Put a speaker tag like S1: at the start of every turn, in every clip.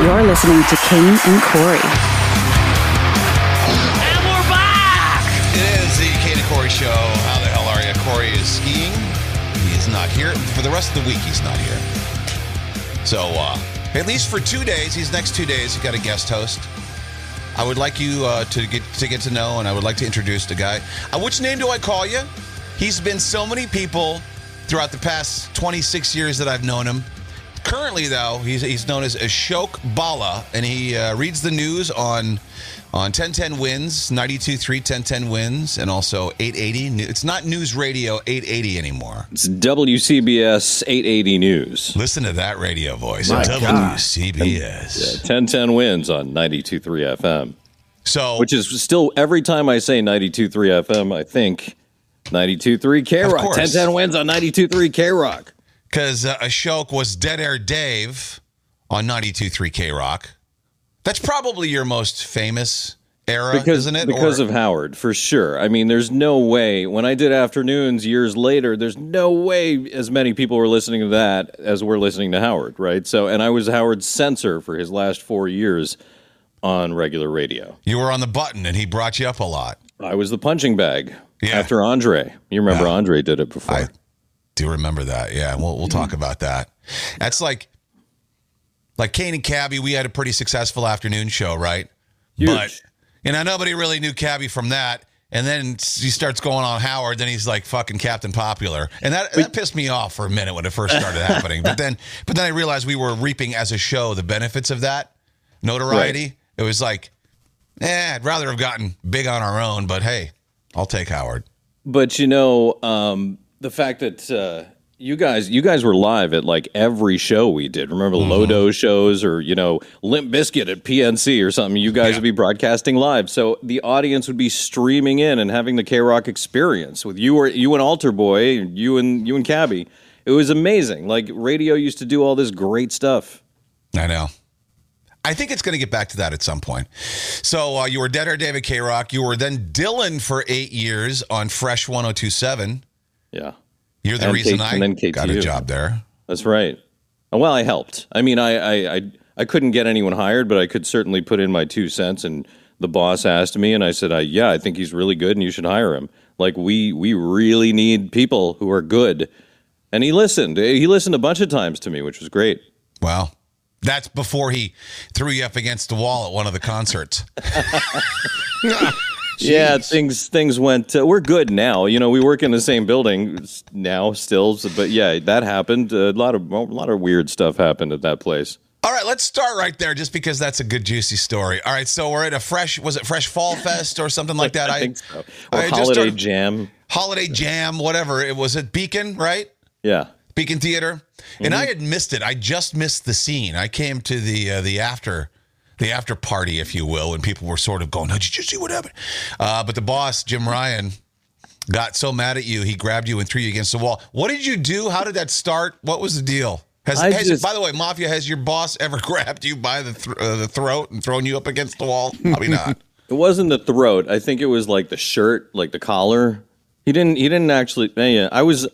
S1: You're listening to Kane and Corey.
S2: And we're back!
S3: It is the Kane and Corey show. How the hell are you? Corey is skiing. He is not here. For the rest of the week, he's not here. So, uh, at least for two days, these next two days, he's got a guest host. I would like you uh, to get to get to know, and I would like to introduce the guy. Uh, which name do I call you? He's been so many people throughout the past 26 years that I've known him. Currently, though, he's, he's known as Ashok Bhalla, and he uh, reads the news on on 1010 Wins, 92.3 1010 Wins, and also 880. It's not News Radio 880 anymore.
S4: It's WCBS 880 News.
S3: Listen to that radio voice.
S5: My.
S3: WCBS.
S4: 1010 wins on 92.3 FM,
S3: So,
S4: which is still every time I say 92.3 FM, I think 92.3 K Rock.
S3: course.
S4: 1010 wins on 92.3 K Rock.
S3: Because uh, Ashok was Dead Air Dave on 92.3 K Rock. That's probably your most famous era,
S4: Because,
S3: isn't it?
S4: because
S3: Or-
S4: of Howard, for sure. I mean, there's no way. When I did afternoons years later, there's no way as many people were listening to that as we're listening to Howard, right? So, and I was Howard's censor for his last four years on regular radio.
S3: you were on the button, and he brought you up a lot.
S4: I was the punching bag
S3: Yeah.
S4: after Andre. You remember
S3: Yeah.
S4: Andre did it before.
S3: I do remember that. Yeah, we'll we'll talk about that. That's like like Kane and Cabbie. We had a pretty successful afternoon show, right?
S4: Huge.
S3: But you know nobody really knew Cabbie from that. And then he starts going on Howard. Then he's like fucking Captain Popular, and that that pissed me off for a minute when it first started happening. But then, but then I realized we were reaping as a show the benefits of that notoriety. It was like, eh, I'd rather have gotten big on our own. But hey, I'll take Howard.
S4: But you know, um, the fact that uh, you guys you guys were live at like every show we did. Remember
S3: Mm-hmm.
S4: Lodo shows or you know Limp Bizkit at PNC or something. You guys
S3: Yeah.
S4: would be broadcasting live, so the audience would be streaming in and having the K Rock experience with you or you and Alter Boy, you and you and Cabbie. It was amazing. Like radio used to do all this great stuff.
S3: I know. I think it's going to get back to that at some point. So uh, you were Dead or David K Rock. You were then Dylan for eight years on Fresh 1027.
S4: Yeah.
S3: You're the
S4: And
S3: reason
S4: K-
S3: I
S4: and then
S3: got a job there.
S4: That's right. Uh, well, I helped. I mean, I, I, I, I couldn't get anyone hired, but I could certainly put in my two cents. And the boss asked me, and I said, I, "Yeah, I think he's really good, and you should hire him. Like we, we really need people who are good." And he listened. He listened a bunch of times to me, which was great.
S3: Well, that's before he threw you up against the wall at one of the concerts.
S4: Yeah, things things went. Uh, we're good now. You know, we work in the same building now, still. But yeah, that happened. a lot of a lot of weird stuff happened at that place.
S3: All right, let's start right there just because that's a good, juicy story. All right, so we're at a fresh, was it Fresh Fall Fest or something like that?
S4: I, think so. Or
S3: I
S4: holiday
S3: started-
S4: jam.
S3: Holiday Jam, whatever. It was at Beacon, right?
S4: Yeah.
S3: Beacon Theater, and I had missed it. I just missed the scene. I came to the uh, the after the after party, if you will, and people were sort of going, oh, "Did you see what happened?" Uh, but the boss, Jim Ryan, got so mad at you, he grabbed you and threw you against the wall. What did you do? How did that start? What was the deal? Has, has-
S4: just-
S3: by the way, Mafia, has your boss ever grabbed you by the thr uh, the throat and thrown you up against the wall? Probably not.
S4: It wasn't the throat. I think it was like the shirt, like the collar. He didn't. He didn't actually. Yeah, I was.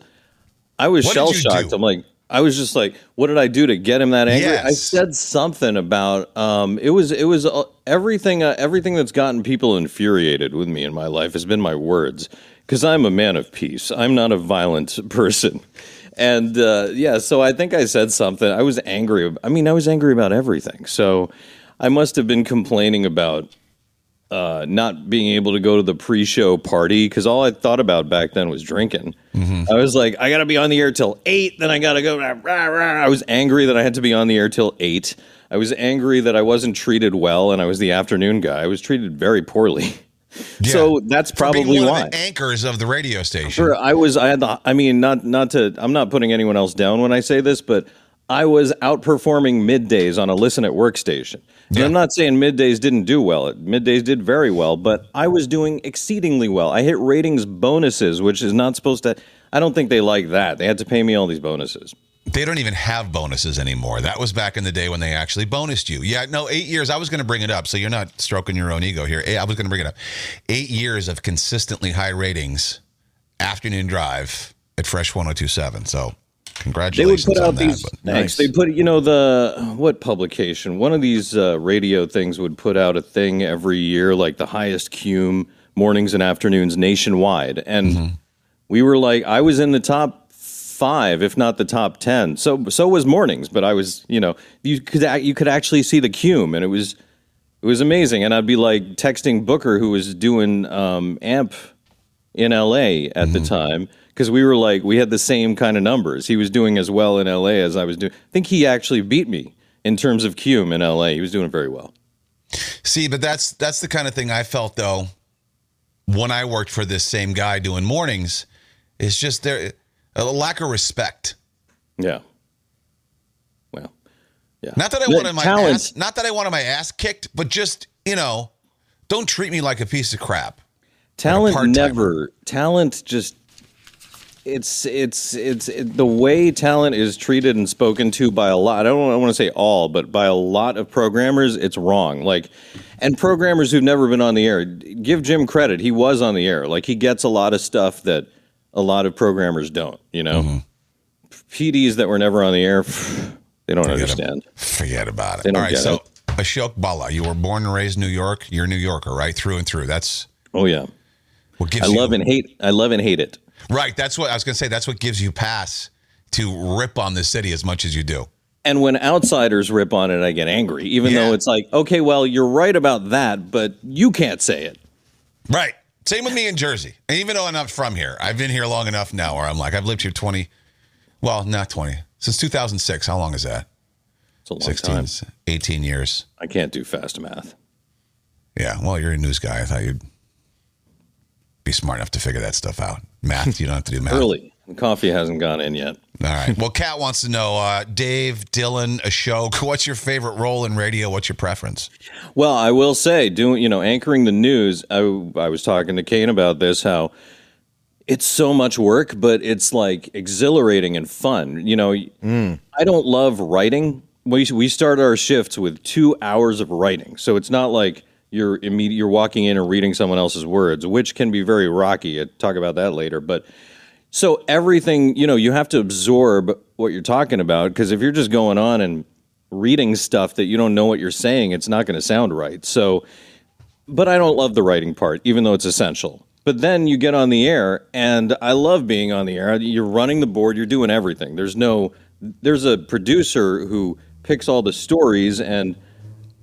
S4: I was shell shocked. I'm like, I was just like, what did I do to get him that angry? I said something about. Um, it was. It was uh, everything. Uh, everything that's gotten people infuriated with me in my life has been my words. Because I'm a man of peace. I'm not a violent person. And uh, yeah, so I think I said something. I was angry. I mean, I was angry about everything. So I must have been complaining about uh, not being able to go to the pre-show party because all I thought about back then was drinking. I was like, I got to be on the air till eight, then I got to go. Rah, rah, rah. I was angry that I had to be on the air till eight. I was angry that I wasn't treated well, and I was the afternoon guy. I was treated very poorly. So that's probably
S3: one
S4: why.
S3: of the anchors of the radio station.
S4: Sure, I was. I had the. I mean, not not to. I'm not putting anyone else down when I say this, but I was outperforming middays on a listen at workstation. And
S3: Yeah.
S4: I'm not saying middays didn't do well. Middays did very well, but I was doing exceedingly well. I hit ratings bonuses, which is not supposed to. I don't think they like that. They had to pay me all these bonuses.
S3: They don't even have bonuses anymore. That was back in the day when they actually bonused you. Yeah, no, eight years. I was going to bring it up, so you're not stroking your own ego here. Eh, I was going to bring it up. Eight years of consistently high ratings, afternoon drive at Fresh 1027. So
S4: They would put out
S3: that.
S4: these.
S3: but-
S4: Thanks. They put, you know, the what publication? One of these uh, radio things would put out a thing every year, like the highest cume mornings and afternoons nationwide, and we were like, I was in the top five, if not the top ten. So so was mornings, but I was, you know, you could you could actually see the cume, and it was it was amazing. And I'd be like texting Booker, who was doing um, AMP in LA at the time because we were like we had the same kind of numbers. He was doing as well in LA as I was doing. I think he actually beat me in terms of Cume in LA. He was doing very well.
S3: See, but that's that's the kind of thing I felt though when I worked for this same guy doing mornings. It's just there a lack of respect.
S4: Yeah. Well, yeah.
S3: Not that I wanted my
S4: talent-
S3: ass, not that I wanted my ass kicked, but just you know, don't treat me like a piece of crap.
S4: talent
S3: part-timer.
S4: never talent just it's it's it's it, the way talent is treated and spoken to by a lot i don't, I want to say all but by a lot of programmers it's wrong like and programmers who've never been on the air give jim credit he was on the air like he gets a lot of stuff that a lot of programmers don't you know
S3: Mm-hmm.
S4: pds that were never on the air they don't
S3: Forget
S4: understand
S3: ab- Forget about it. All right, so
S4: it.
S3: Ashok Bhalla, you were born and raised in New York. You're a New Yorker, right? Through and through. That's
S4: oh yeah
S3: what gives
S4: i
S3: you
S4: love and hate i love and hate it
S3: Right. That's what I was going to say. That's what gives you pass to rip on the city as much as you do.
S4: And when outsiders rip on it, I get angry, even
S3: Yeah.
S4: though it's like, okay, well, you're right about that, but you can't say it.
S3: Right. Same with me in Jersey. And even though I'm not from here, I've been here long enough now where I'm like, I've lived here 20, well, not 20, since 2006. How long is that?
S4: It's a long
S3: 16,
S4: time.
S3: 18 years.
S4: I can't do fast math.
S3: Yeah. Well, you're a news guy. I thought you'd be smart enough to figure that stuff out. Math, you don't have to do math.
S4: Early. The coffee hasn't gone in yet.
S3: All right. Well, Kat wants to know, uh, Dave, Dylan, Ashok, what's your favorite role in radio? What's your preference?
S4: Well, I will say, doing you know, anchoring the news. I, I was talking to Kane about this. How it's so much work, but it's like exhilarating and fun. You know, I don't love writing. We we start our shifts with two hours of writing, so it's not like you're immediate. You're walking in and reading someone else's words, which can be very rocky. I'll talk about that later, but. So everything, you know, you have to absorb what you're talking about because if you're just going on and reading stuff that you don't know what you're saying, it's not going to sound right. So, but I don't love the writing part, even though it's essential. But then you get on the air, and I love being on the air. You're running the board, you're doing everything. There's no, there's a producer who picks all the stories and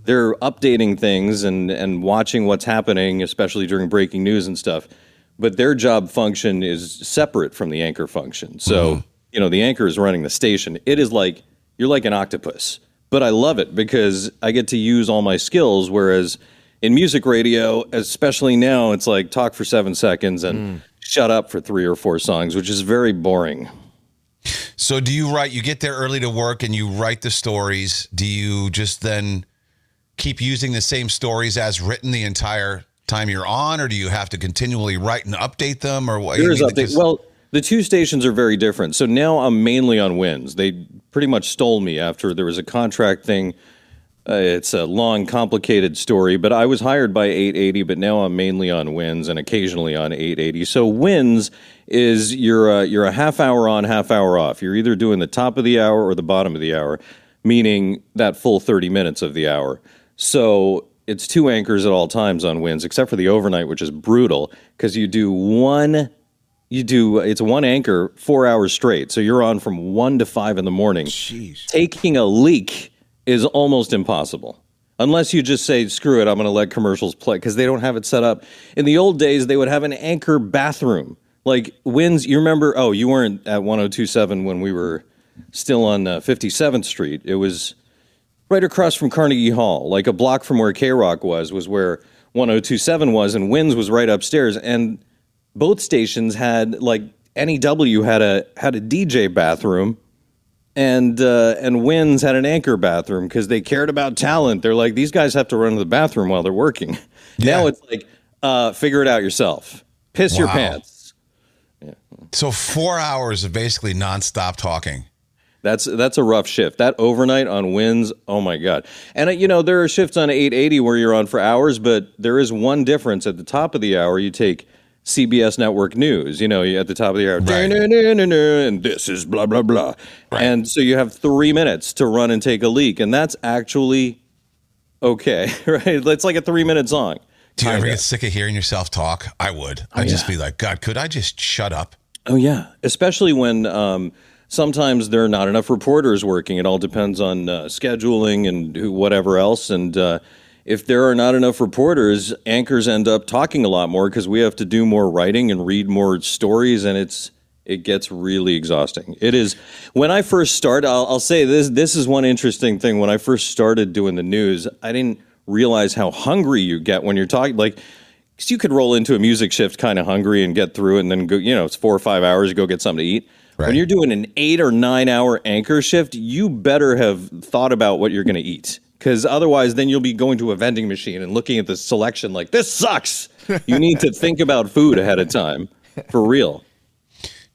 S4: they're updating things and and watching what's happening, especially during breaking news and stuff. But their job function is separate from the anchor function. So mm-hmm. you know, the anchor is running the station. It is like you're like an octopus. But I love it because I get to use all my skills. Whereas in music radio, especially now, it's like talk for seven seconds and mm. shut up for three or four songs, which is very boring.
S3: So do you write, you get there early to work and you write the stories. Do you just then keep using the same stories as written the entire time you're on, or do you have to continually write and update them or what?
S4: There
S3: I
S4: is
S3: mean,
S4: update. Well, the two stations are very different. So now I'm mainly on wins. They pretty much stole me after there was a contract thing. Uh, it's a long, complicated story, but I was hired by 880, but now I'm mainly on wins and occasionally on 880. So wins is you're a, you're a half hour on, half hour off. You're either doing the top of the hour or the bottom of the hour, meaning that full 30 minutes of the hour. So it's two anchors at all times on wins, except for the overnight, which is brutal because you do one you do it's one anchor four hours straight. So you're on from one to five in the morning.
S2: Jeez.
S4: taking a leak is almost impossible. Unless you just say screw it i'm going to let commercials play because they don't have it set up. In the old days they would have an anchor bathroom. Like wins you remember oh you weren't at 1027 when we were still on uh, 57th street. It was right across from carnegie hall like a block from where k-rock was was where 1027 was and wins was right upstairs and both stations had like NEW had a had a DJ bathroom, and uh, and Wins had an anchor bathroom because they cared about talent. They're like these guys have to run to the bathroom while they're working. Now it's like uh, figure it out yourself. Piss your
S3: Wow.
S4: pants.
S3: so four hours of basically nonstop talking.
S4: That's that's a rough shift. That overnight on wins, oh my god! And uh, you know there are shifts on 880 where you're on for hours, but there is one difference. At the top of the hour, you take CBS Network News. You know, at the top of the hour,
S3: Right.
S4: and this is blah blah blah, and so you have three minutes to run and take a leak, and that's actually okay, right? It's like a three minute song.
S3: Do you ever get sick of hearing yourself talk? I would. I'd just be like, God, could I just shut up?
S4: Oh yeah, especially when um, sometimes there are not enough reporters working. It all depends on uh, scheduling and whatever else. And uh, if there are not enough reporters, anchors end up talking a lot more because we have to do more writing and read more stories, and it's it gets really exhausting. It is when I first started. I'll, I'll say this: this is one interesting thing. When I first started doing the news, I didn't realize how hungry you get when you're talking like. Because you could roll into a music shift kind of hungry and get through it, and then go. You know, it's four or five hours go get something to eat.
S3: Right.
S4: When you're doing an eight or nine hour anchor shift, you better have thought about what you're going to eat. Because otherwise, then you'll be going to a vending machine and looking at the selection like, this sucks. You need to think about food ahead of time for real.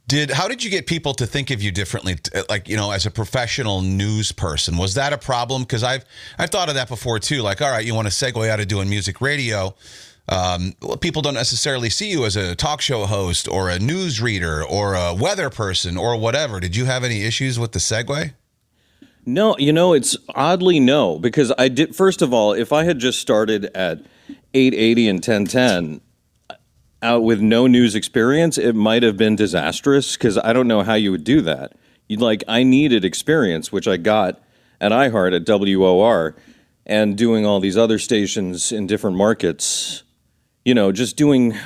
S3: Did how did you get people to think of you differently? Uh, like you know, as a professional news person, was that a problem? Because I've I've thought of that before too. Like, all right, you want to segue out of doing music radio. Um, people don't necessarily see you as a talk show host or a news reader or a weather person or whatever. Did you have any issues with the segue?
S4: No, you know, it's oddly no, because I did, first of all, if I had just started at 880 and 1010 out with no news experience, it might have been disastrous because I don't know how you would do that. You'd like, I needed experience, which I got at iHeart at WOR and doing all these other stations in different markets, you know, just doing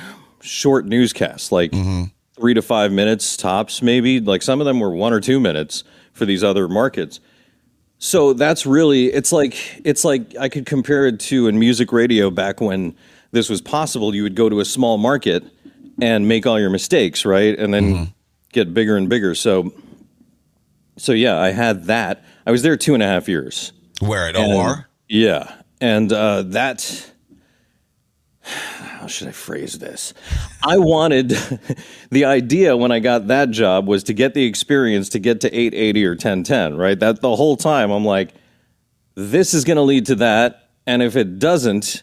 S4: short newscasts, like three to five minutes tops, maybe. Like some of them were one or two minutes for these other markets. So that's really it's like it's like I could compare it to in music radio back when this was possible. You would go to a small market and make all your mistakes, right? And then get bigger and bigger. So so yeah, I had that. I was there two and a half years.
S3: Where at OR?
S4: Yeah. And uh, that, how should I phrase this? I wanted, the idea when I got that job was to get the experience to get to 880 or 1010, right? That the whole time I'm like, this is going to lead to that. And if it doesn't,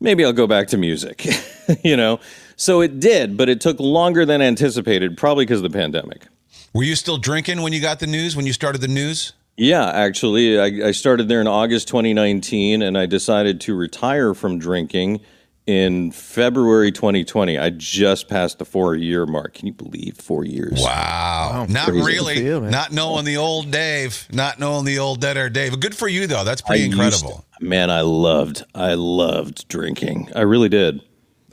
S4: maybe I'll go back to music, you know? So it did, but it took longer than anticipated, probably because of the pandemic.
S3: Were you still drinking when you got the news? When you started the news?
S4: Yeah, actually, I, I started there in August 2019, and I decided to retire from drinking in February 2020. I just passed the four year mark. Can you believe four years?
S3: Wow. Not
S4: crazy.
S3: really.
S2: Feel,
S3: not knowing the old Dave. Not knowing the old dead air Dave. Good for you though. That's pretty
S4: used
S3: incredible.
S4: to- man, I loved, I loved drinking. I really did.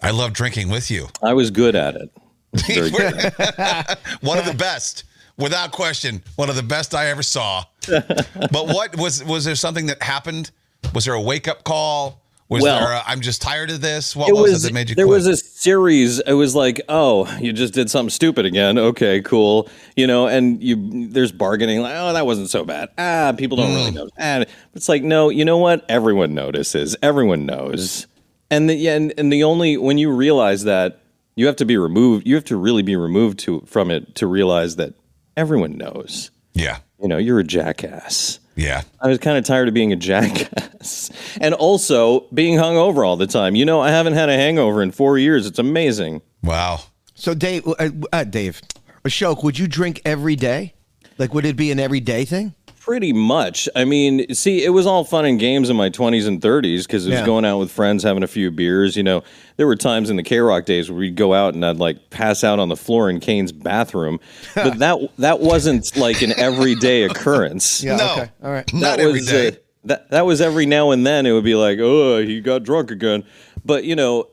S3: I love drinking with you.
S4: I was good at it. Very good.
S3: one of the best, without question, one of the best I ever saw. but what was was there something that happened? Was there a wake up call? Was
S4: Well-
S3: there? A, I'm just tired of this. What
S4: it
S3: was,
S4: was
S3: it that made you?
S4: there
S3: quit?
S4: was a series it was like oh you just did something stupid again okay cool you know and you there's bargaining like oh that wasn't so bad ah people don't
S3: Mm.
S4: really know ah, it's like no you know what everyone notices everyone knows and the yeah, and, and the only when you realize that you have to be removed you have to really be removed to from it to realize that everyone knows
S3: yeah,
S4: you know you're a jackass
S3: yeah.
S4: I was kind of tired of being a jackass and also being hungover all the time. You know, I haven't had a hangover in four years. It's amazing.
S3: Wow.
S2: So Dave, uh, uh, Dave, Ashok, would you drink every day? Like, would it be an everyday thing?
S4: Pretty much. I mean, see, it was all fun and games in my 20s and 30s because it was
S2: Yeah.
S4: going out with friends, having a few beers. You know, there were times in the K Rock days where we'd go out and I'd like pass out on the floor in Kane's bathroom. But that that wasn't like an everyday occurrence.
S2: Yeah.
S3: No.
S2: Okay. All right.
S3: Not
S4: that
S3: every
S4: was,
S3: day.
S4: uh, that that was every now and then. It would be like, oh, he got drunk again. But you know,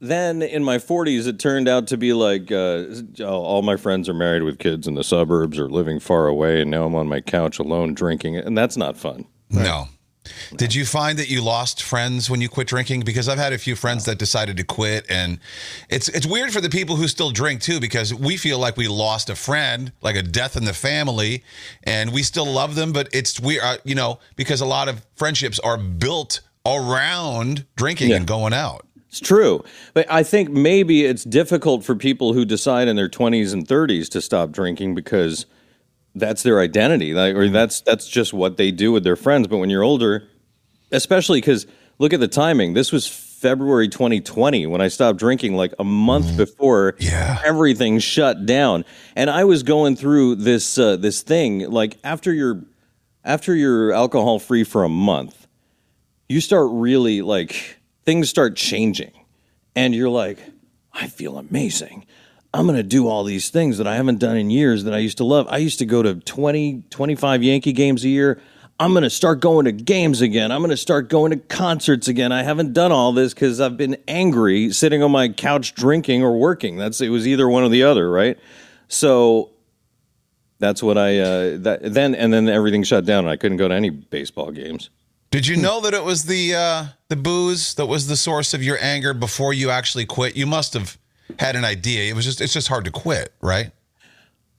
S4: then in my 40s, it turned out to be like uh, oh, all my friends are married with kids in the suburbs or living far away, and now I'm on my couch alone drinking, and that's not fun.
S3: No. Did you find that you lost friends when you quit drinking? Because I've had a few friends that decided to quit, and it's it's weird for the people who still drink too, because we feel like we lost a friend, like a death in the family, and we still love them, but it's we are you know because a lot of friendships are built around drinking
S4: Yeah.
S3: and going out.
S4: It's true. But I think maybe it's difficult for people who decide in their 20s and 30s to stop drinking because that's their identity, like, or that's that's just what they do with their friends. But when you're older, especially because look at the timing. This was February 2020 when I stopped drinking, like a month before
S3: Yeah.
S4: everything shut down. And I was going through this uh, this thing like after you're after you're alcohol free for a month, you start really like things start changing, and you're like, I feel amazing. I'm going to do all these things that I haven't done in years that I used to love. I used to go to 20, 25 Yankee games a year. I'm going to start going to games again. I'm going to start going to concerts again. I haven't done all this because I've been angry sitting on my couch drinking or working. That's it was either one or the other, right? So that's what I uh, that then and then everything shut down and I couldn't go to any baseball games.
S3: Did you know that it was the uh, the booze that was the source of your anger before you actually quit? You must have had an idea. It was just it's just hard to quit, right?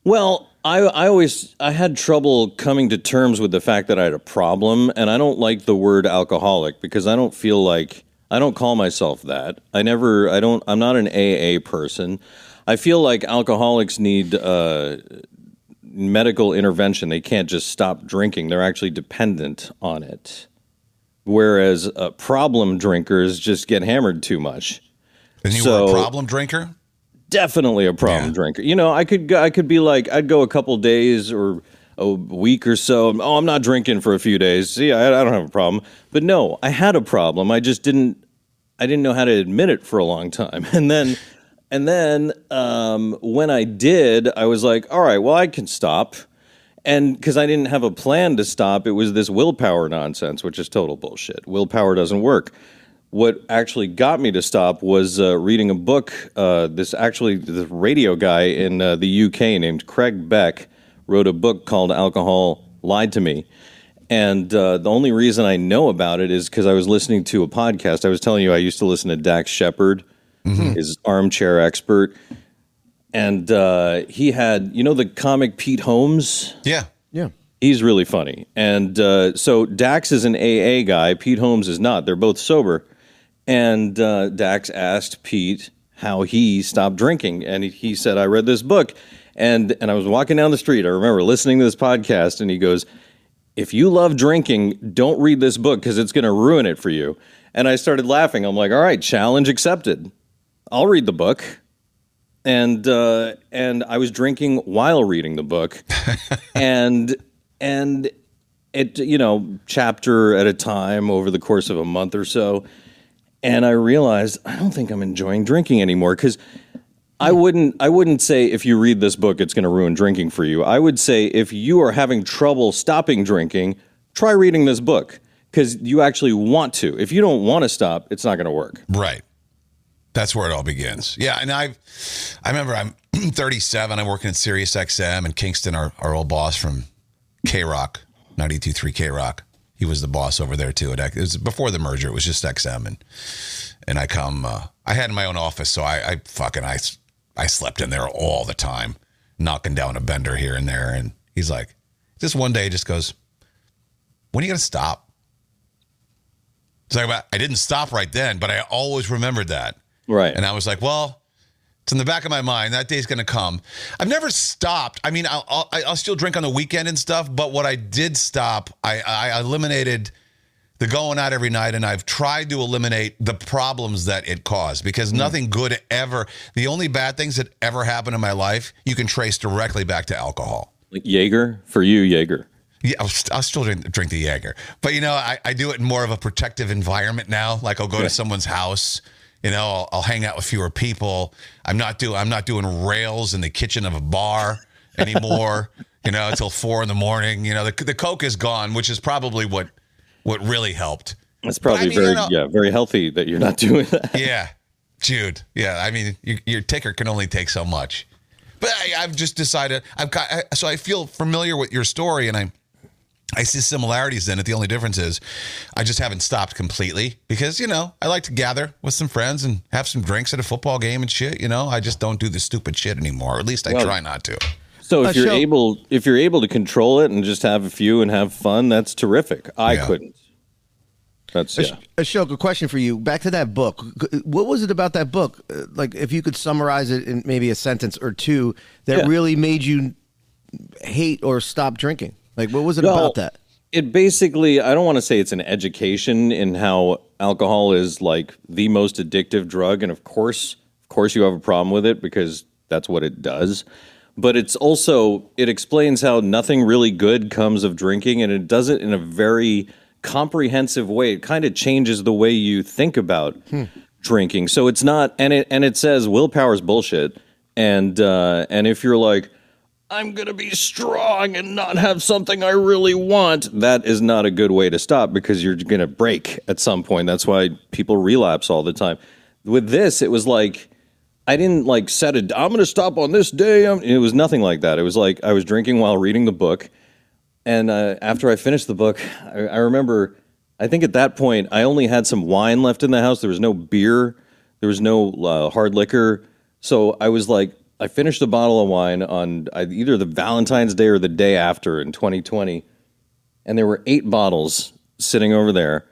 S4: Well, I I always I had trouble coming to terms with the fact that I had a problem, and I don't like the word alcoholic because I don't feel like I don't call myself that. I never I don't I'm not an AA person. I feel like alcoholics need uh, medical intervention. They can't just stop drinking. They're actually dependent on it. Whereas uh, problem drinkers just get hammered too much.
S3: And you
S4: So-
S3: were a problem drinker.
S4: definitely a problem
S3: Yeah.
S4: drinker. You know, I could go, I could be like I'd go a couple days or a week or so. Oh, I'm not drinking for a few days. See, I, I don't have a problem. But no, I had a problem. I just didn't I didn't know how to admit it for a long time. And then and then um, when I did, I was like, all right, well, I can stop. And because I didn't have a plan to stop, it was this willpower nonsense, which is total bullshit. Willpower doesn't work what actually got me to stop was uh, reading a book. Uh, this actually, this radio guy in uh, the UK named Craig Beck wrote a book called Alcohol Lied to Me. And uh, the only reason I know about it is because I was listening to a podcast. I was telling you I used to listen to Dax Shepard, his armchair expert. And uh, he had, you know, the comic Pete Holmes?
S3: Yeah.
S2: Yeah.
S4: He's really funny. And uh, so Dax is an AA guy. Pete Holmes is not. They're both sober. And uh, Dax asked Pete how he stopped drinking. And he, he said, I read this book. And, and I was walking down the street. I remember listening to this podcast. And he goes, If you love drinking, don't read this book because it's going to ruin it for you. And I started laughing. I'm like, All right, challenge accepted. I'll read the book. And uh, and I was drinking while reading the book, and and it you know chapter at a time over the course of a month or so. And i realized i don't think i'm enjoying drinking anymore because i wouldn't i wouldn't say if you read this book it's going to ruin drinking for you. I would say if you are having trouble stopping drinking try reading this book because you actually want to. If you don't want to stop it's not going to work.
S3: Right. That's where it all begins. Yeah, and I, I remember I'm 37. I'm working at Sirius XM and Kingston, our, our old boss from K Rock, 92.3 K Rock. He was the boss over there too. It was before the merger. It was just XM, and and I come. Uh, I had my own office, so I, I fucking I I slept in there all the time, knocking down a bender here and there. And he's like, just one day, just goes, "When are you gonna stop?" It's like, I didn't stop right then, but I always remembered that.
S4: Right
S3: And I was like, well, it's in the back of my mind. That day's going to come. I've never stopped. I mean, I'll, I'll, I'll still drink on the weekend and stuff, but what I did stop, I, I eliminated the going out every night and I've tried to eliminate the problems that it caused because hmm. nothing good ever, the only bad things that ever happened in my life, you can trace directly back to alcohol.
S4: like jaeger for you jaeger
S3: Yeah, I'll, I'll still drink, drink the Jaeger, but you know, I, I do it in more of a protective environment now. Like I'll go to someone's house, you know, I'll, I'll hang out with fewer people. I'm not doing I'm not doing rails in the kitchen of a bar anymore. you know, until four in the morning. You know, the the coke is gone, which is probably what what really helped.
S4: that's probably
S3: mean, you
S4: very
S3: know-
S4: yeah very healthy that you're not doing that
S3: Yeah, Jude. Yeah, I mean, your, your ticker can only take so much. But I, I've just decided I've got I, so I feel familiar with your story, and I I see similarities in it. The only difference is I just haven't stopped completely because you know I like to gather with some friends and have some drinks at a football game and shit. You know, I just don't do the stupid shit anymore. Or at least I
S4: Well-
S3: try not to.
S4: So if
S2: Uh,
S4: you're
S2: Shel-
S4: able if you're able to control it and just have a few and have fun, that's terrific. I
S3: Yeah.
S4: couldn't. That's
S2: Ash-
S4: yeah.
S2: Ashok, a question for you. Back to that book. What was it about that book? Uh, Like, if you could summarize it in maybe a sentence or two, that
S4: Yeah.
S2: really made you hate or stop drinking. Like, what was it
S4: Well,
S2: about that?
S4: it basically i don't want to say it's an education in how alcohol is like the most addictive drug and of course of course you have a problem with it because that's what it does. But it's also it explains how nothing really good comes of drinking and it does it in a very comprehensive way. It kind of changes the way you think about drinking. So it's not and it and it says willpower is bullshit. And uh and if you're like I'm going to be strong and not have something I really want. That is not a good way to stop because you're going to break at some point. That's why people relapse all the time. With this, it was like I didn't like set a I'm going to stop on this day. It was nothing like that. It was like I was drinking while reading the book. And uh, after I finished the book, I, I remember I think at that point I only had some wine left in the house. There was no beer, there was no uh, hard liquor. So I was like, I finished a bottle of wine on either the Valentine's Day or the day after in 2020, and there were eight bottles sitting over there.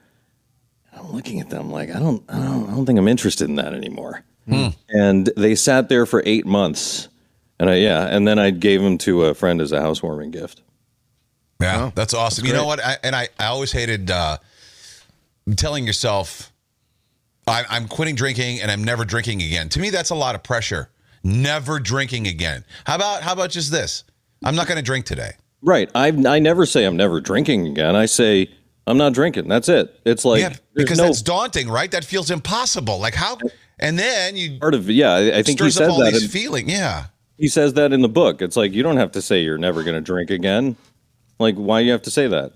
S4: I'm looking at them like I don't, I don't, I don't think I'm interested in that anymore. And they sat there for eight months, and I yeah, and then I gave them to a friend as a housewarming gift.
S3: Yeah, that's awesome. you know what? I, and I, I always hated uh, telling yourself, I, I'm quitting drinking and I'm never drinking again. To me, that's a lot of pressure. Never drinking again. How about how about just this? I'm not going to drink today.
S4: Right. I I never say I'm never drinking again. I say I'm not drinking. That's it. It's like
S3: yeah, because
S4: no
S3: that's daunting, right? That feels impossible. Like how? And then you
S4: part of yeah. I I think he
S3: up
S4: that. in-
S3: feeling. Yeah.
S4: he says that in the book. It's like you don't have to say you're never going to drink again. Like why do you have to say that?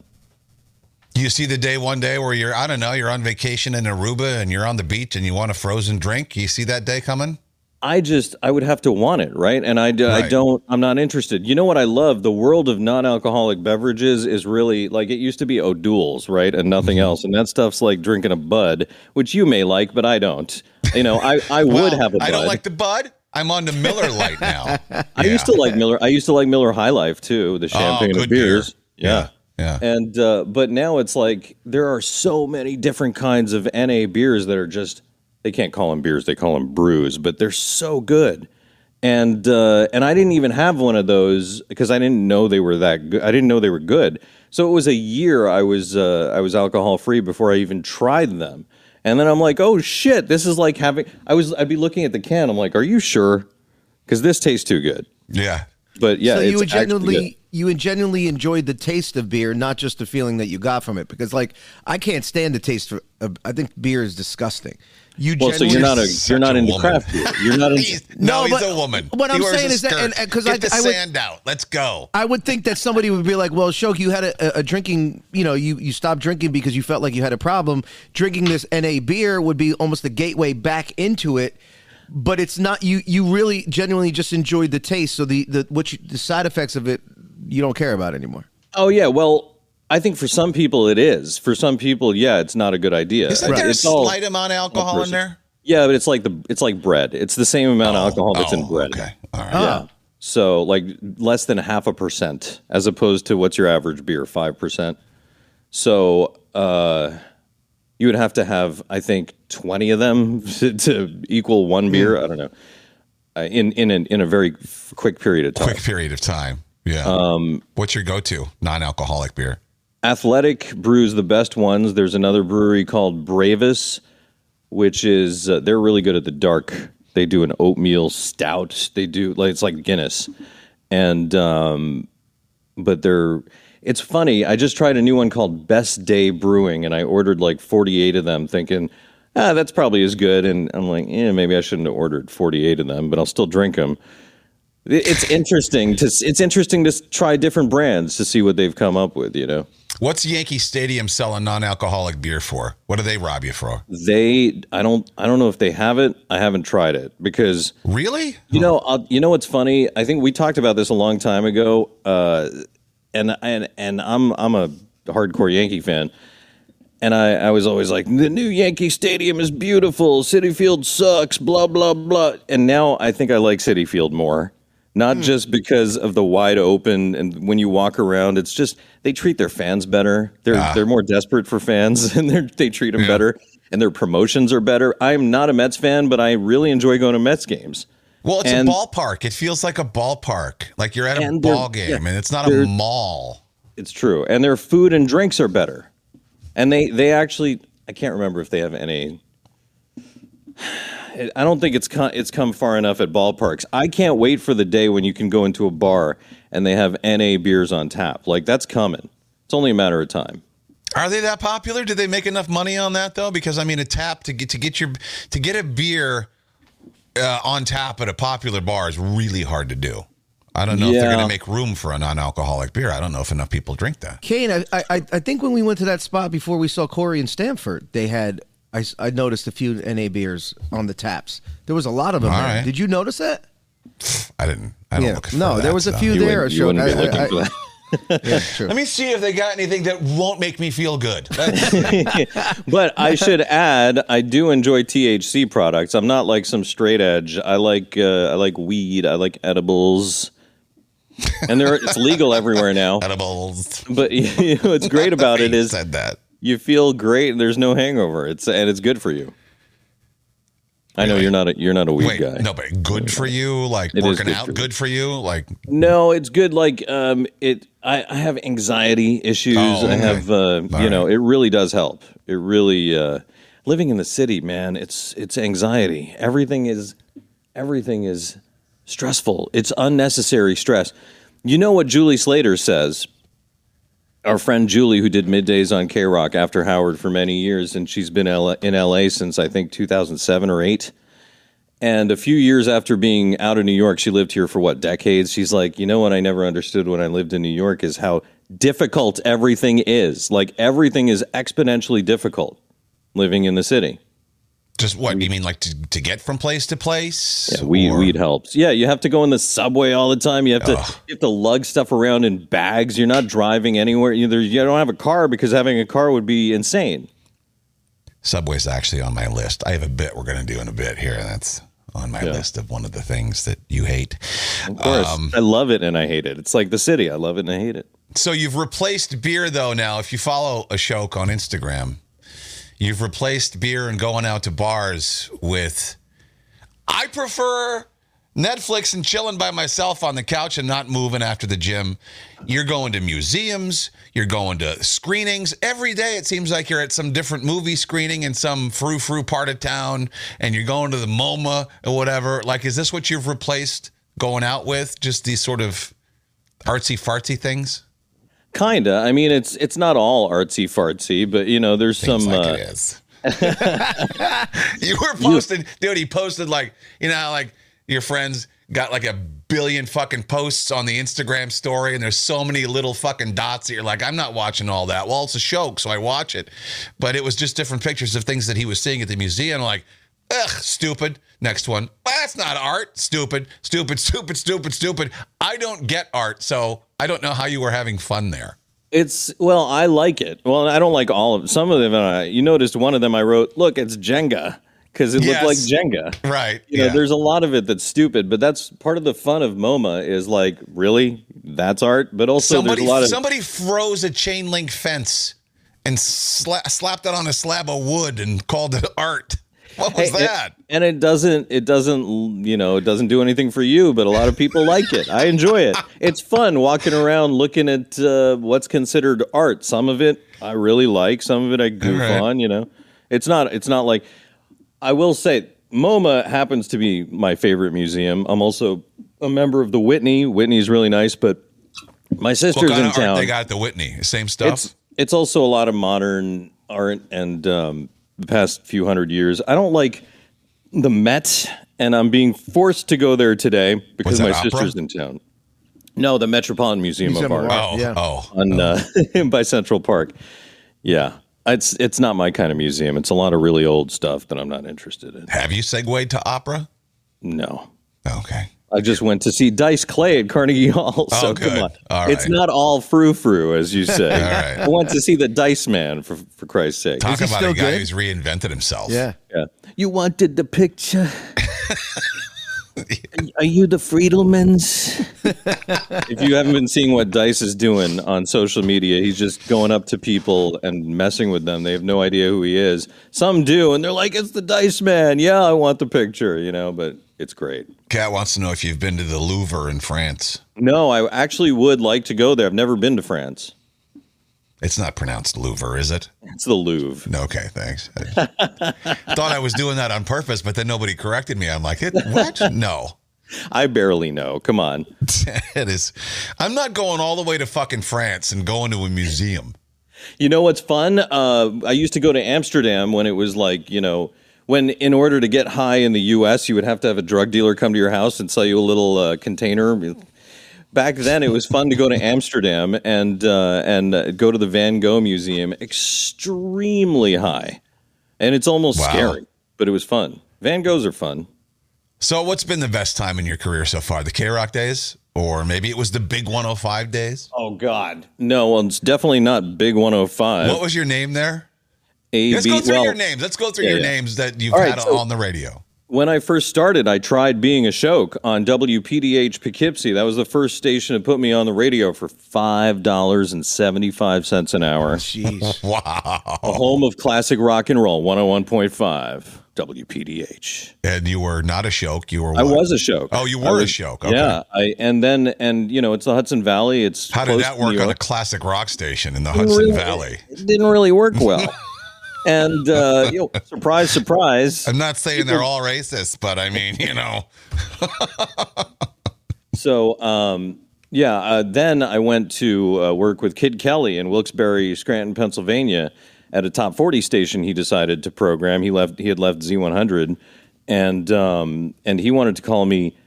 S3: You see the day one day where you're I don't know you're on vacation in Aruba and you're on the beach and you want a frozen drink. You see that day coming?
S4: I just I would have to want it, right? And I, d- I
S3: Right.
S4: don't I'm not interested. You know what I love? The world of non-alcoholic beverages is really like it used to be O'Doul's, right? And nothing
S3: Mm-hmm.
S4: else. And that stuff's like drinking a bud, which you may like, but I don't. You know, I I would have a bud.
S3: I don't like the Bud. I'm on the Miller Lite now.
S4: I used to like Miller. I used to like Miller High Life too, the champagne
S3: Oh,
S4: of beers.
S3: beer.
S4: Yeah.
S3: Yeah.
S4: And uh, but now it's like there are so many different kinds of NA beers that are just they can't call them beers, they call them brews, but they're so good. And uh, and I didn't even have one of those because I didn't know they were that good. I didn't know they were good. So it was a year I was uh, I was alcohol free before I even tried them. And then I'm like, oh shit, this is like having. I was I'd be looking at the can. I'm like, are you sure? Because this tastes too good.
S3: Yeah.
S4: But yeah,
S2: so you would genuinely you would genuinely enjoyed the taste of beer, not just the feeling that you got from it. Because like I can't stand the taste of. of I think beer is disgusting. You
S4: Well, so
S2: genuinely
S4: you're not a you're not
S3: a
S4: into
S3: woman.
S4: craft beer. You're not into.
S3: He's, no,
S2: No,
S3: he's
S2: but
S3: a woman.
S2: what
S3: He
S2: I'm saying is that-
S3: skirt.
S2: and- and 'cause
S3: Get
S2: I-
S3: the
S2: I would-
S3: sand out. Let's go.
S2: I would think that somebody would be like, "Well, Shoke, you had a, a drinking. You know, you you stopped drinking because you felt like you had a problem. Drinking this NA beer would be almost the gateway back into it." But it's not. You you really genuinely just enjoyed the taste. So the the what you, the side effects of it, you don't care about anymore.
S4: Oh yeah, well, I think for some people it is. For some people, yeah, it's not a good idea.
S3: Isn't there a
S4: It's all-
S3: slight amount of alcohol in there?
S4: Yeah, but it's like the it's like bread. It's the same amount of alcohol that's in
S3: Oh,
S4: bread.
S3: Okay. All right.
S4: Yeah. So like less than half a percent, as opposed to what's your average beer, five percent. So uh, you would have to have, I think, twenty of them to, to equal one beer. I don't know. Uh, in in a, in a very f- quick period of time.
S3: Quick period of time. Yeah.
S4: Um,
S3: What's your go-to non-alcoholic beer?
S4: Athletic brews the best ones. There's another brewery called Bravus, which is uh, they're really good at the dark. They do an oatmeal stout. They do like it's like Guinness, and um, but they're it's funny. I just tried a new one called Best Day Brewing, and I ordered like 48 of them, thinking. Ah, that's probably as good, and I'm like, yeah, maybe I shouldn't have ordered 48 of them, but I'll still drink them. It's interesting to it's interesting to try different brands to see what they've come up with. You know,
S3: What's Yankee Stadium selling non-alcoholic beer for? What do they rob you for?
S4: they I don't I don't know if they have it. I haven't tried it because
S3: Really?
S4: you know you know what's funny. I think we talked about this a long time ago, uh, and and and I'm I'm a hardcore Yankee fan. And I, I was always like, the new Yankee Stadium is beautiful. Citi Field sucks, blah, blah, blah. And now I think I like Citi Field more. Not hmm. just because of the wide open and when you walk around, it's just they treat their fans better. They're they're more desperate for fans and they they treat them better and their promotions are better. I'm not a Mets fan, but I really enjoy going to Mets games.
S3: Well, it's
S4: And-
S3: a ballpark. It feels like a ballpark. Like you're at a ball game,
S4: yeah,
S3: and it's not a mall.
S4: It's true, and their food and drinks are better, and they they actually I can't remember if they have any. I don't think it's come, it's come far enough at ballparks. I can't wait for the day when you can go into a bar and they have NA beers on tap. Like that's coming. It's only a matter of time.
S3: Are they that popular? Did they make enough money on that though? Because I mean, a tap to get to get your to get a beer uh, on tap at a popular bar is really hard to do. I don't know if they're going to make room for a non-alcoholic beer. I don't know if enough people drink that.
S2: Kane, I, I I think when we went to that spot before we saw Corey and Stanford, they had I, s- I noticed a few NA beers on the taps. There was a lot of them.
S3: All
S2: there.
S3: right.
S2: Did you notice that?
S3: I didn't. I don't
S2: Yeah.
S3: look. For
S2: No,
S3: that
S2: there was a
S3: stuff.
S2: few
S4: You
S2: there.
S4: wouldn't, you wouldn't be looking
S2: I-
S4: for that.
S2: Yeah, true.
S3: Let me see if they got anything that won't make me feel good.
S4: But I should add, I do enjoy THC products. I'm not like some straight edge. I like uh, I like weed. I like edibles, and there it's legal everywhere now.
S3: edibles.
S4: But you know, what's great about it is
S3: said that.
S4: You feel great. and There's no hangover. It's and it's good for you. I know
S3: Really?
S4: you're not a you're not a weed
S3: Wait,
S4: guy.
S3: no, but good for you? Like
S4: It
S3: working
S4: good
S3: out, good for you? Like
S4: No, it's good. Like um, it. I, I have anxiety issues.
S3: Oh,
S4: I have, uh, you
S3: All
S4: know,
S3: right.
S4: it really does help. It really, uh, living in the city, man. It's it's anxiety. Everything is, everything is stressful. It's unnecessary stress. You know what Julie Slater says? Our friend Julie, who did middays on K Rock after Howard for many years, and she's been in LA since I think 2007 or eight. And a few years after being out of New York, she lived here for what, decades? She's like, you know what I never understood when I lived in New York is how difficult everything is. Like everything is exponentially difficult living in the city.
S3: Just what you mean, like to, to get from place to place?
S4: Yeah, weed,
S3: Or-
S4: weed helps. Yeah, you have to go in the subway all the time. You have to
S3: Ugh.
S4: you have to lug stuff around in bags. You're not driving anywhere. Either you don't have a car because having a car would be insane.
S3: Subway's actually on my list. I have a bit we're going to do in a bit here, and that's on my
S4: Yeah.
S3: list of one of the things that you hate.
S4: Of course,
S3: Um,
S4: I love it and I hate it. It's like the city. I love it and I hate it.
S3: So you've replaced beer though now. If you follow Ashok on Instagram, you've replaced beer and going out to bars with I prefer Netflix and chilling by myself on the couch and not moving after the gym. You're going to museums, you're going to screenings. Every day it seems like you're at some different movie screening in some frou frou part of town and you're going to the MoMA or whatever. Like is this what you've replaced going out with? Just these sort of artsy fartsy things?
S4: Kinda. I mean, it's it's not all artsy fartsy, but you know, there's
S3: Seems
S4: some.
S3: like
S4: uh,
S3: it is. you were posted, dude. He posted like you know, like your friends got like a billion fucking posts on the Instagram story, and there's so many little fucking dots that you're like, I'm not watching all that. Well, it's a show, so I watch it. But it was just different pictures of things that he was seeing at the museum. Like, ugh, stupid. Next one. Well, that's not art. Stupid, stupid, stupid, stupid, stupid. I don't get art, so I don't know how you were having fun there.
S4: It's well, I like it. Well, I don't like all of some of them. Uh, you noticed one of them I wrote. Look, it's Jenga because it
S3: Yes.
S4: looked like Jenga.
S3: Right.
S4: You know,
S3: yeah.
S4: there's a lot of it that's stupid, but that's part of the fun of MoMA. Is like, really, that's art. But also,
S3: somebody
S4: there's a lot of
S3: somebody froze a chain link fence and sla- slapped it on a slab of wood and called it art. What was
S4: Hey, it-
S3: that?
S4: and it doesn't it doesn't you know it doesn't do anything for you but a lot of people like it i enjoy it it's fun walking around looking at uh, what's considered art some of it i really like some of it i goof
S3: right.
S4: on you know it's not it's not like i will say moma happens to be my favorite museum i'm also a member of the whitney whitney's really nice but my sister's in town
S3: they got the Whitney? Same stuff.
S4: it's it's also a lot of modern art and um, the past few hundred years. I don't like the Met, and I'm being forced to go there today because my
S3: opera?
S4: sister's in town. No, the Metropolitan Museum,
S2: Museum
S4: of
S2: of
S4: Art
S3: oh,
S2: yeah.
S3: oh.
S4: on uh, by Central Park. Yeah, it's it's not my kind of museum. It's a lot of really old stuff that I'm not interested in.
S3: Have you segued to opera?
S4: No.
S3: Okay.
S4: I just went to see Dice Clay at Carnegie Hall. So
S3: Oh, good.
S4: come on.
S3: All
S4: It's
S3: right.
S4: not all frou frou, as you say.
S3: right.
S4: I went to see the Dice Man, for, for Christ's sake.
S3: Talk
S2: he
S3: about
S2: still
S3: a guy
S2: good?
S3: who's reinvented himself.
S2: Yeah.
S4: Yeah. You wanted the picture? Are you the Friedelmans? if you haven't been seeing what Dice is doing on social media, he's just going up to people and messing with them. They have no idea who he is. Some do, and they're like, "It's the Dice Man." Yeah, I want the picture, you know. But it's great.
S3: Kat wants to know if you've been to the Louvre in France.
S4: No, I actually would like to go there. I've never been to France.
S3: It's not pronounced Louvre, is it?
S4: It's the Louvre.
S3: No, okay, thanks. I thought I was doing that on purpose, but then nobody corrected me. I'm like, it, what? No.
S4: I barely know. Come on.
S3: it is. I'm not going all the way to fucking France and going to a museum.
S4: You know what's fun? Uh, I used to go to Amsterdam when it was like, you know, when in order to get high in the U.S., you would have to have a drug dealer come to your house and sell you a little uh, container. Back then, it was fun to go to Amsterdam and uh, and uh, go to the Van Gogh Museum. Extremely high, and it's almost
S3: Wow.
S4: scary, but it was fun. Van Goghs are fun.
S3: So, what's been the best time in your career so far? The K Rock days? Or maybe it was the Big 105 days?
S4: Oh God, no, well, it's definitely not Big 105.
S3: What was your name there?
S4: A
S3: Let's
S4: B-
S3: go through
S4: well,
S3: your names. Let's go through
S4: yeah,
S3: your
S4: yeah.
S3: names that you've
S4: All right,
S3: had
S4: so-
S3: on the radio.
S4: When I first started, I tried being Ashok on WPDH Poughkeepsie. That was the first station to put me on the radio for five dollars and seventy-five cents an hour.
S2: Jeez.
S3: Wow.
S4: A home of classic rock and roll, one hundred one point five WPDH.
S3: And you were not Ashok. You were
S4: I was Ashok.
S3: Oh, you were a
S4: was-
S3: shoke. Okay.
S4: Yeah, I and then and you know it's the Hudson Valley. It's
S3: How did that work on a classic rock station in the Hudson
S4: really-
S3: Valley?
S4: It didn't really work well. and uh, you know, surprise, surprise.
S3: I'm not saying they're all racist, but I mean, you know,
S4: So, um, yeah, uh, then I went to uh, work with Kid Kelly in Wilkes-Barre, Scranton, Pennsylvania, at a top 40 station. He decided to program. He left. He had left Z100, and um, and he wanted to call me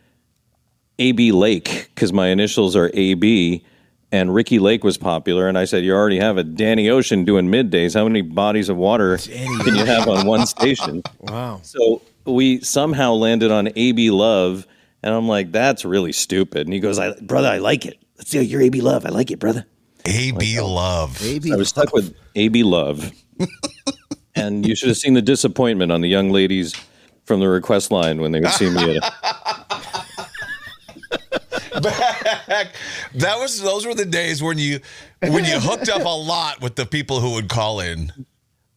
S4: AB Lake because my initials are AB. And Ricki Lake was popular, and I said, "You already have a Danny Ocean doing middays. How many bodies of water can you have on one station?"
S2: Wow.
S4: So we somehow landed on AB Love, and I'm like, that's really stupid. And he goes, I, brother, I like it. Let's see your AB Love. I like it, brother.
S3: AB oh, Love.
S2: Maybe.
S4: I was stuck with AB Love. and you should have seen the disappointment on the young ladies from the request line when they would see me at a,
S3: Back. That was those were the days when you when you hooked up a lot with the people who would call in.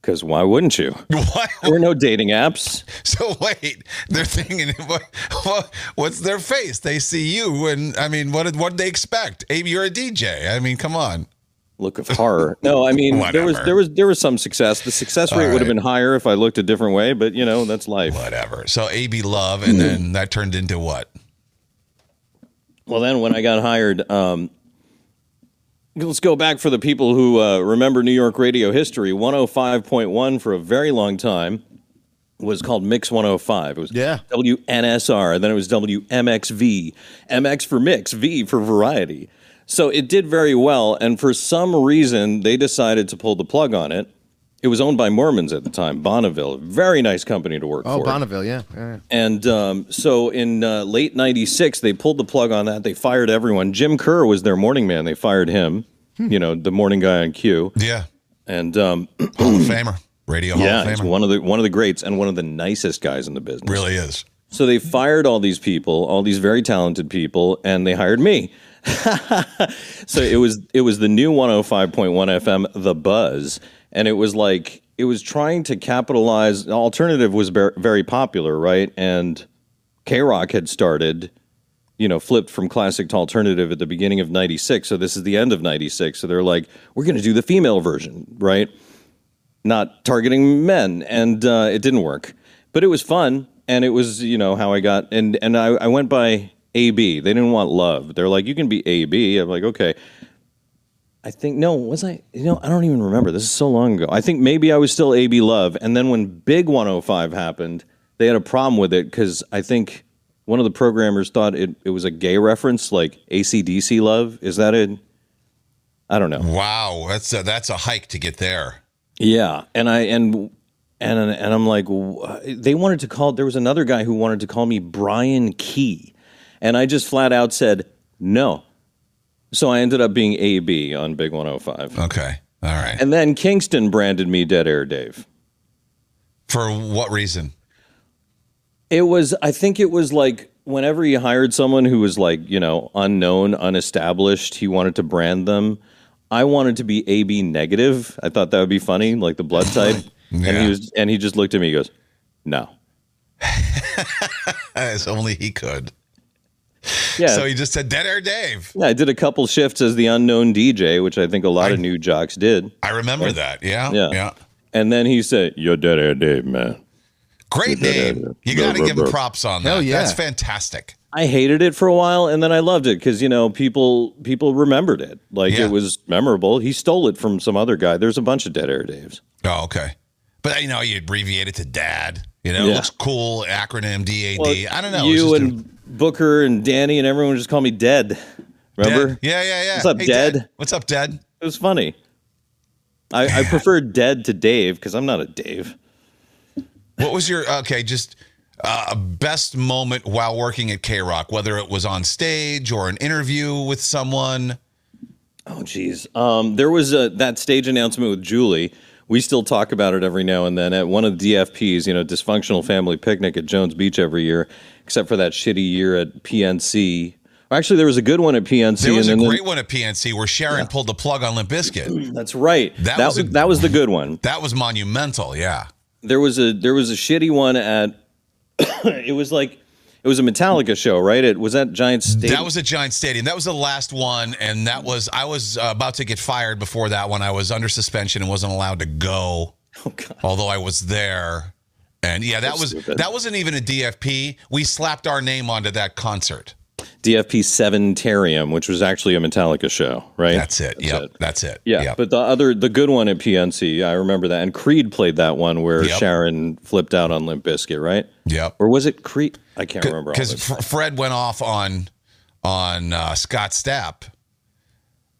S4: because why wouldn't you?
S3: What?
S4: There were no dating apps.
S3: So wait, they're thinking what, what what's their face? They see you, and I mean, what did what did they expect? Maybe you're a DJ. I mean, come on.
S4: Look of horror. No, I mean there was there was there was some success. The success rate
S3: All
S4: would have been higher if I looked a different way, but you know that's life.
S3: Whatever. So AB Love, and hmm. then that turned into what?
S4: Well, then when I got hired, um, let's go back for the people who uh, remember New York radio history. 105.1 for a very long time was called Mix 105. It was
S2: Yeah.
S4: WNSR, then it was WMXV. MX for mix, V for variety. So it did very well, and for some reason, they decided to pull the plug on it. It was owned by Mormons at the time, Bonneville, very nice company to work
S2: Oh,
S4: for.
S2: Oh, Bonneville, yeah. yeah.
S4: And um, so in uh, late 96, they pulled the plug on that. They fired everyone. Jim Kerr was their morning man. They fired him, you know, the morning guy on Q.
S3: Yeah,
S4: And um,
S3: Hall of Famer, Radio Hall
S4: yeah,
S3: of
S4: he's
S3: Famer.
S4: one of the one of the greats and one of the nicest guys in the business.
S3: really is.
S4: So they fired all these people, all these very talented people, and they hired me. so it was it was the new 105.1 FM, The Buzz, and it was like it was trying to capitalize. Alternative was ver- very popular, right? And K Rock had started, you know, flipped from classic to alternative at the beginning of '96. So this is the end of '96. So they're like, we're going to do the female version, right? Not targeting men, and uh, it didn't work. But it was fun, and it was you know how I got and and I, I went by AB. They didn't want love. They're like, you can be AB. I'm like, okay. I think no, was I? You know, I don't even remember. This is so long ago. I think maybe I was still AB Love, and then when Big 105 happened, they had a problem with it because I think one of the programmers thought it, it was a gay reference, like ACDC Love. Is that it? I don't know.
S3: Wow, that's a, that's a hike to get there.
S4: Yeah, and I and and and I'm like, they wanted to call. There was another guy who wanted to call me Brian Key, and I just flat out said no. So I ended up being AB on Big 105.
S3: Okay, all right.
S4: And then Kingston branded me Dead Air Dave.
S3: For what reason?
S4: It was, I think it was like whenever he hired someone who was like, you know, unknown, unestablished, he wanted to brand them. I wanted to be AB negative. I thought that would be funny, like the blood type. And he was, and he just looked at me. He goes, "No."
S3: As only he could.
S4: Yeah.
S3: So he just said Dead Air Dave.
S4: Yeah, I did a couple shifts as the unknown DJ, which I think a lot of new jocks did.
S3: I remember that. Yeah.
S4: Yeah.
S3: Yeah.
S4: And then he said, "You're dead air Dave, man."
S3: Great
S4: Dead Air
S3: name. You got to
S4: Brr,
S3: give
S4: brr,
S3: him props on that.
S2: Hell yeah.
S3: That's fantastic.
S4: I hated it for a while, and then I loved it because you know people people remembered it. Like
S3: Yeah.
S4: it was memorable. He stole it from some other guy. There's a bunch of dead air Daves.
S3: Oh, okay. But you know, you abbreviate it to Dad. You know, it looks cool. Acronym DAD.
S4: Well,
S3: I don't know.
S4: You
S3: just a-
S4: and Booker and Danny and everyone just call me Dead. Remember?
S3: Dead. Yeah, yeah, yeah.
S4: What's up, dead?
S3: What's up, Dead?
S4: It was funny. I, I prefer Dead to Dave because I'm not a Dave.
S3: What was your okay? Just uh, best moment while working at K Rock, whether it was on stage or an interview with someone.
S4: Oh, geez. Um, there was a, that stage announcement with Julie. We still talk about it every now and then at one of the DFPs, you know, dysfunctional family picnic at Jones Beach every year, except for that shitty year at PNC. Actually, there was a good one at PNC.
S3: There was a
S4: and then,
S3: great one at PNC where Sharon pulled the plug on Limp Bizkit.
S4: That's right.
S3: That
S4: That,
S3: was
S4: was
S3: a-
S4: that was the good one.
S3: That was monumental. Yeah.
S4: There was a there was a shitty one at. it was like it was a Metallica show, right? It was that Giant Stadium.
S3: That was at Giant Stadium. That was the last one, and that was I was uh, about to get fired before that one. I was under suspension and wasn't allowed to go,
S4: oh, God.
S3: although I was there. And yeah, that
S4: That's
S3: was
S4: stupid.
S3: that wasn't even a DFP. We slapped our name onto that concert.
S4: DFP Sanitarium, which was actually a Metallica show, right?
S3: That's it. yep, that's it.
S4: Yeah,
S3: Yep.
S4: but the other, the good one at PNC, I remember that. And Creed played that one where
S3: Yep.
S4: Sharon flipped out on Limp Bizkit, right?
S3: yep.
S4: Or was it Creed? I can't remember.
S3: because
S4: this.
S3: Fred went off on on uh, Scott Stapp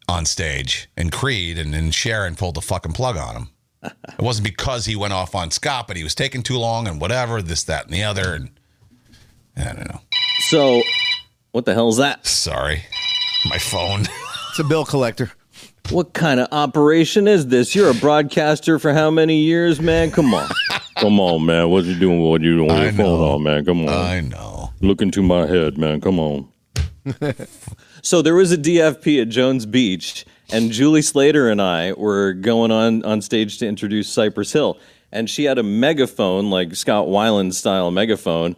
S3: on stage and Creed, and then Sharon pulled the fucking plug on him. it wasn't because he went off on Scott, but he was taking too long and whatever, this, that, and the other, and I don't know.
S4: So, what the hell is that?
S3: Sorry, my phone.
S2: It's a bill collector.
S4: What kind of operation is this? You're a broadcaster for how many years, man? Come on, come on, man. What you doing? What you doing? with
S3: I
S4: your phone
S3: know.
S4: on, man? Come on.
S3: I know.
S4: Look into my head, man. Come on. so there was a DFP at Jones Beach, and Julie Slater and I were going on on stage to introduce Cypress Hill, and she had a megaphone, like Scott Weiland style megaphone,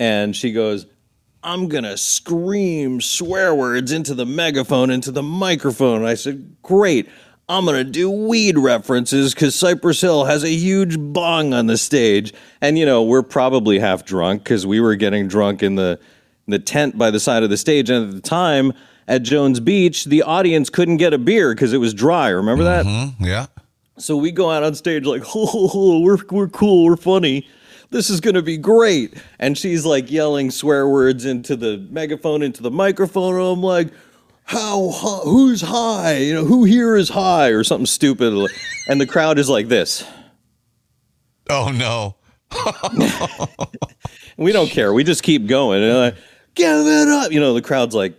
S4: and she goes. I'm gonna scream swear words into the megaphone, into the microphone. I said, Great. I'm gonna do weed references because Cypress Hill has a huge bong on the stage. And you know, we're probably half drunk because we were getting drunk in the the tent by the side of the stage. And at the time at Jones Beach, the audience couldn't get a beer because it was dry. Remember that?
S3: Hmm? Yeah.
S4: So we go out on stage like, ho, ho, ho, we're, we're cool, we're funny. This is going to be great. And she's like yelling swear words into the megaphone, into the microphone. And I'm like, how, who's high? You know, who here is high or something stupid. And the crowd is like this.
S3: Oh no.
S4: We don't care. We just keep going. And like, give it up. You know, the crowd's like,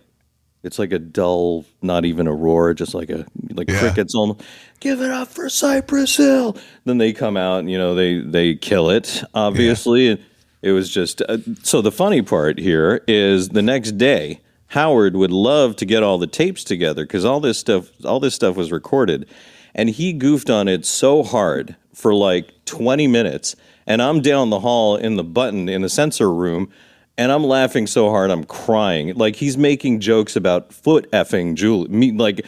S4: it's like a dull, not even a roar, just like a like
S3: Yeah.
S4: crickets almost. Give it up for Cypress Hill. Then they come out and you know they they kill it. Obviously, and it was just uh, so. The funny part here is the next day, Howard would love to get all the tapes together because all this stuff all this stuff was recorded, and he goofed on it so hard for like twenty minutes. And I'm down the hall in the button in the censor room and I'm laughing so hard I'm crying. Like he's making jokes about foot effing Julie. Me like,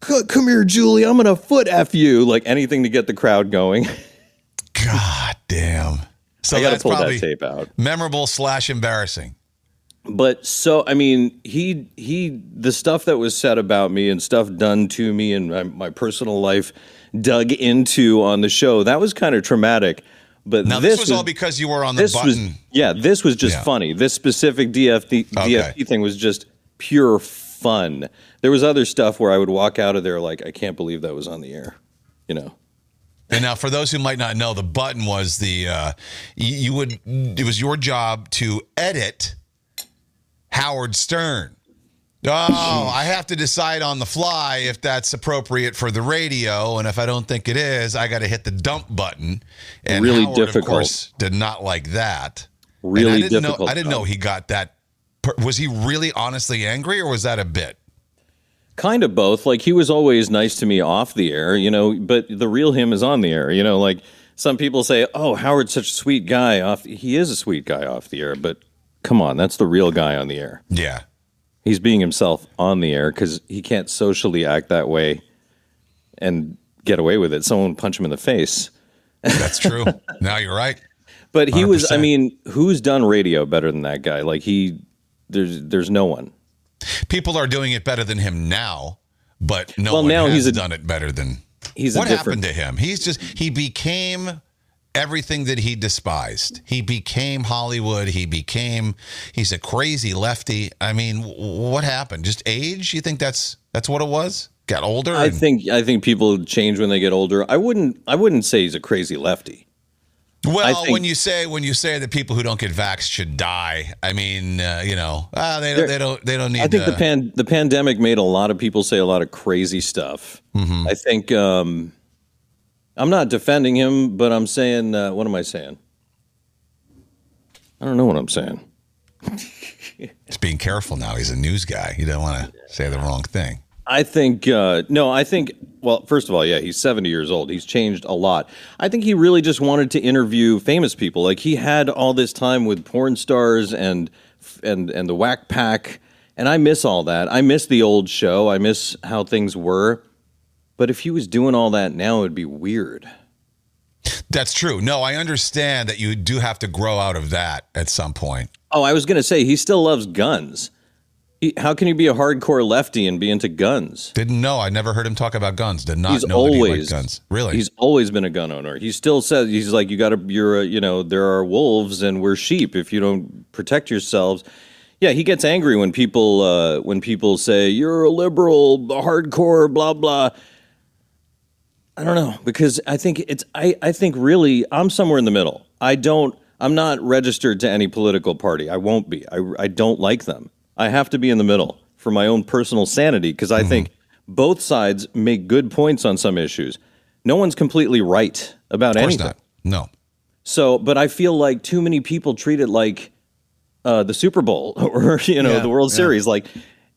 S4: come here, Julie. I'm gonna foot eff you. Like anything to get the crowd going.
S3: God damn. So
S4: I gotta
S3: that's
S4: pull
S3: probably
S4: that tape out.
S3: memorable slash embarrassing.
S4: But so I mean, he he the stuff that was said about me and stuff done to me and my, my personal life dug into on the show that was kind of traumatic. But
S3: Now this, was, all because you were on the
S4: this was
S3: button.
S4: yeah this was just
S3: Yeah.
S4: funny this specific DFP
S3: Okay.
S4: DFP thing was just pure fun there was other stuff where i would walk out of there like i can't believe that was on the air you know
S3: And now, for those who might not know, the button was the uh, you, you would it was your job to edit Howard Stern. Oh, I have to decide on the fly if that's appropriate for the radio, and if I don't think it is, I got to hit the dump button. And
S4: Really
S3: Howard,
S4: difficult.
S3: Of course, did not like that. And
S4: Really
S3: I didn't
S4: difficult
S3: Know, I didn't know he got that. Was he really honestly angry, or was that a bit?
S4: kind of both like he was always nice to me off the air you know but the real him is on the air you know like some people say oh howard's such a sweet guy off he is a sweet guy off the air but come on that's the real guy on the air
S3: Yeah.
S4: He's being himself on the air because he can't socially act that way and get away with it. Someone punch him in the face.
S3: That's true. now you're right.
S4: But he was. I mean, who's done radio better than that guy? Like he, there's there's no one.
S3: People are doing it better than him now, but no
S4: Well,
S3: one
S4: now
S3: has
S4: he's a-
S3: done it better than.
S4: He's
S3: what happened to him? He's just he became everything that he despised. He became Hollywood. He became he's a crazy lefty. I mean, what happened? Just age? You think that's that's what it was? Got older?
S4: I
S3: and-
S4: think I think people change when they get older. I wouldn't I wouldn't say he's a crazy lefty.
S3: Well,
S4: think-
S3: when you say when you say that people who don't get vaxxed should die, I mean, uh, you know, uh, they, don't, they don't they don't need.
S4: I think
S3: to,
S4: the pan the pandemic made a lot of people say a lot of crazy stuff.
S3: Mm-hmm.
S4: I think um, I'm not defending him, but I'm saying uh, what am I saying? I don't know what I'm saying.
S3: Just being careful now. He's a news guy. You don't want to say the wrong thing.
S4: I think uh, no. I think well, first of all, yeah, he's 70 years old. He's changed a lot. I think he really just wanted to interview famous people. Like he had all this time with porn stars and and and the Whack Pack, and I miss all that. I miss the old show. I miss how things were. But if he was doing all that now, it'd be weird.
S3: That's true. No, I understand that you do have to grow out of that at some point.
S4: Oh, I was gonna say he still loves guns. He, how can you be a hardcore lefty and be into guns?
S3: Didn't know. I never heard him talk about guns. Did not
S4: he's
S3: know that he
S4: always
S3: guns. Really?
S4: He's always been a gun owner. He still says he's like you got to. You're a, you know there are wolves and we're sheep. If you don't protect yourselves, yeah, he gets angry when people uh, when people say you're a liberal, hardcore, blah blah. I don't know because I think it's I I think really I'm somewhere in the middle. I don't. I'm not registered to any political party. I won't be. I I don't like them. I have to be in the middle for my own personal sanity because I think both sides make good points on some issues. No one's completely right about
S3: of course
S4: anything.
S3: not. No.
S4: So, but I feel like too many people treat it like uh, the Super Bowl or you know
S2: Yeah,
S4: the World
S2: yeah.
S4: Series. Like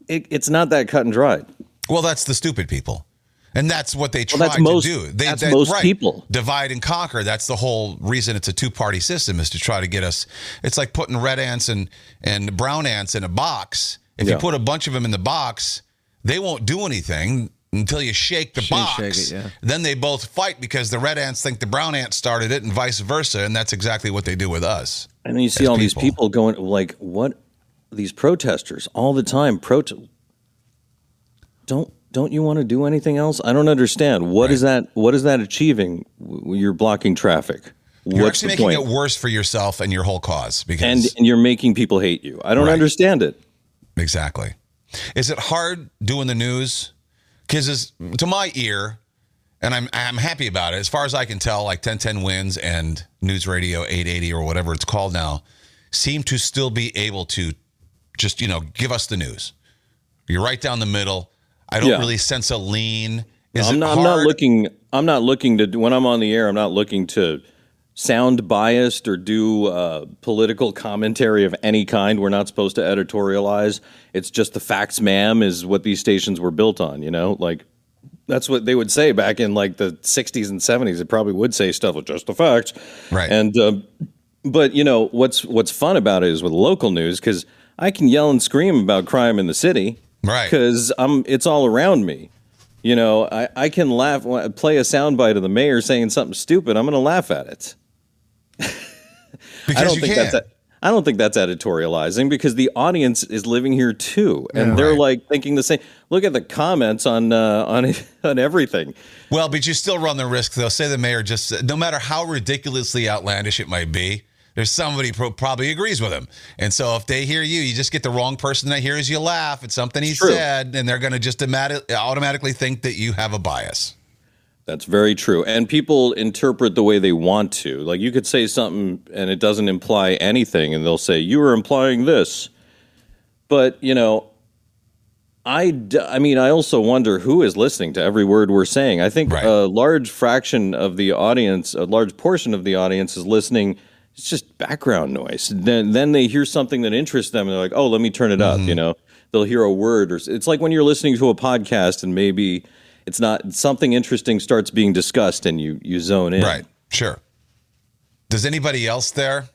S4: it, it's not that cut and dried.
S3: Well, that's the stupid people. And that's what they try
S4: most-
S3: to do. They,
S4: that's
S3: they-
S4: most
S3: right.
S4: people.
S3: Divide and conquer. That's the whole reason it's a two party system is to try to get us. It's like putting red ants and, and brown ants in a box. If you put a bunch of them in the box, they won't do anything until you shake the
S2: Shake-
S3: box.
S2: shake it, yeah.
S3: Then they both fight because the red ants think the brown ants started it and vice versa. And that's exactly what they do with us.
S4: And then you see all these
S3: people.
S4: people going like, what? These protesters all the time. Don't don't you want to do anything else? I don't understand. What is that? What is that achieving? You're blocking traffic.
S3: You're
S4: What's
S3: actually making
S4: point?
S3: it worse for yourself and your whole cause because
S4: and and you're making people hate you. I don't
S3: Right.
S4: understand it.
S3: Exactly. Is it hard doing the news? Because to my ear, and I'm I'm happy about it. As far as I can tell, like 1010 wins and News Radio 880 or whatever it's called now, seem to still be able to just you know give us the news. You're right down the middle. I don't
S4: Yeah.
S3: really sense a lean. Is
S4: I'm not, I'm not looking. I'm not looking to when I'm on the air. I'm not looking to sound biased or do uh, political commentary of any kind. We're not supposed to editorialize. It's just the facts, ma'am, is what these stations were built on. You know, like that's what they would say back in like the 60s and 70s. It probably would say stuff with just the facts,
S3: Right.
S4: And um, but you know what's what's fun about it is with local news because I can yell and scream about crime in the city,
S3: Right.
S4: Because I'm it's all around me. You know, I, I can laugh, when I play a soundbite of the mayor saying something stupid. I'm going to laugh at it.
S3: because
S4: I don't
S3: you
S4: think
S3: can.
S4: that's I don't think that's editorializing because the audience is living here too, and they're
S3: Right.
S4: like thinking the same. Look at the comments on uh, on on everything.
S3: Well, but you still run the risk. They'll say the mayor just, no matter how ridiculously outlandish it might be, there's somebody pro- probably agrees with him. And so if they hear you, you just get the wrong person that hears you laugh at something he
S4: True.
S3: said, and they're going to just automatic- automatically think that you have a bias.
S4: That's very true. And people interpret the way they want to. Like you could say something and it doesn't imply anything, and they'll say, You were implying this. But, you know, I, d- I mean, I also wonder who is listening to every word we're saying. I think
S3: Right.
S4: a large fraction of the audience, a large portion of the audience is listening. It's just background noise. Then, then they hear something that interests them, and they're like, "Oh, let me turn it up." Mm-hmm. You know, they'll hear a word, or it's like when you're listening to a podcast, and maybe it's not something interesting starts being discussed, and you you zone in.
S3: Right. Sure. Does anybody else there?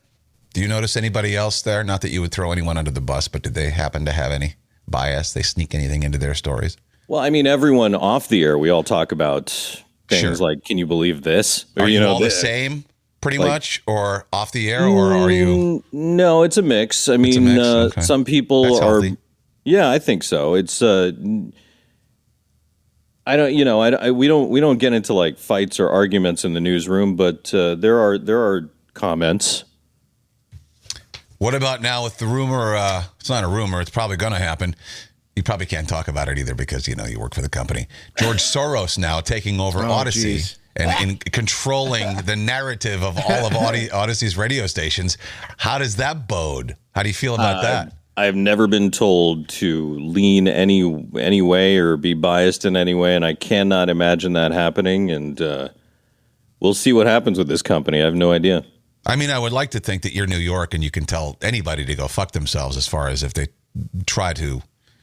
S3: Do you notice anybody else there? Not that you would throw anyone under the bus, but did they happen to have any bias? They sneak anything into their stories?
S4: Well, I mean, everyone off the air, we all talk about things
S3: Sure.
S4: like, "Can you believe this?"
S3: Are you,
S4: know,
S3: all the
S4: thi-
S3: same, pretty much, or off the air, or are you?
S4: Mm, No, it's a mix. I
S3: a
S4: mean,
S3: mix?
S4: uh,
S3: Okay.
S4: some people
S3: That's
S4: are.
S3: healthy.
S4: Yeah, I think so. It's. Uh, n- I don't. You know, I, I- we don't. We don't get into like fights or arguments in the newsroom, but uh, there are there are comments.
S3: What about now with the rumor? Uh, it's not a rumor. It's probably going to happen. You probably can't talk about it either because you know you work for the company. George Soros now taking over Audacy
S2: geez.
S3: And, and controlling the narrative of all of Audi- Audacy's radio stations. How does that bode? How do you feel about that?
S4: I've never been told to lean any any way or be biased in any way, and I cannot imagine that happening. And uh, we'll see what happens with this company. I have no idea.
S3: I mean, I would like to think that you're New York and you can tell anybody to go fuck themselves as far as if they try to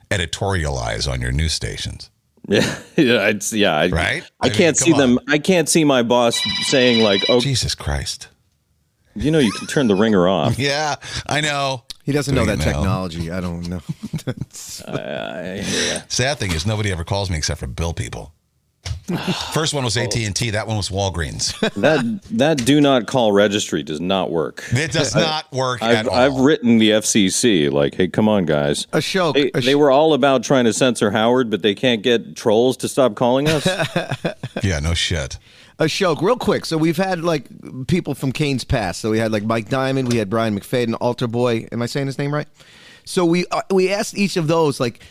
S3: editorialize on your news stations.
S4: Yeah, yeah, it's, yeah. I,
S3: Right?
S4: I,
S3: I mean,
S4: can't
S3: come
S4: see
S3: on.
S4: them. I can't see my boss saying like, "Oh,
S3: Jesus Christ.
S4: you know, you can turn the ringer off."
S3: Yeah, I know.
S2: He doesn't know that
S3: it
S2: technology. I don't know.
S4: I hear.
S3: Sad thing is nobody ever calls me except for bill people. First one was AT and T. That one was Walgreens.
S4: that that do not call registry does not work.
S3: It does not work
S4: I've
S3: at all.
S4: I've written the FCC like, "Hey, come on, guys."
S2: Ashok,
S4: They,
S2: Ash-
S4: they were all about trying to censor Howard, but they can't get trolls to stop calling us.
S3: yeah, no shit.
S2: A Ashok, real quick. So we've had like people from Kane's past. So we had like Mike Diamond, we had Brian McFadden, Alter Boy. Am I saying his name right? So we uh, we asked each of those. Like,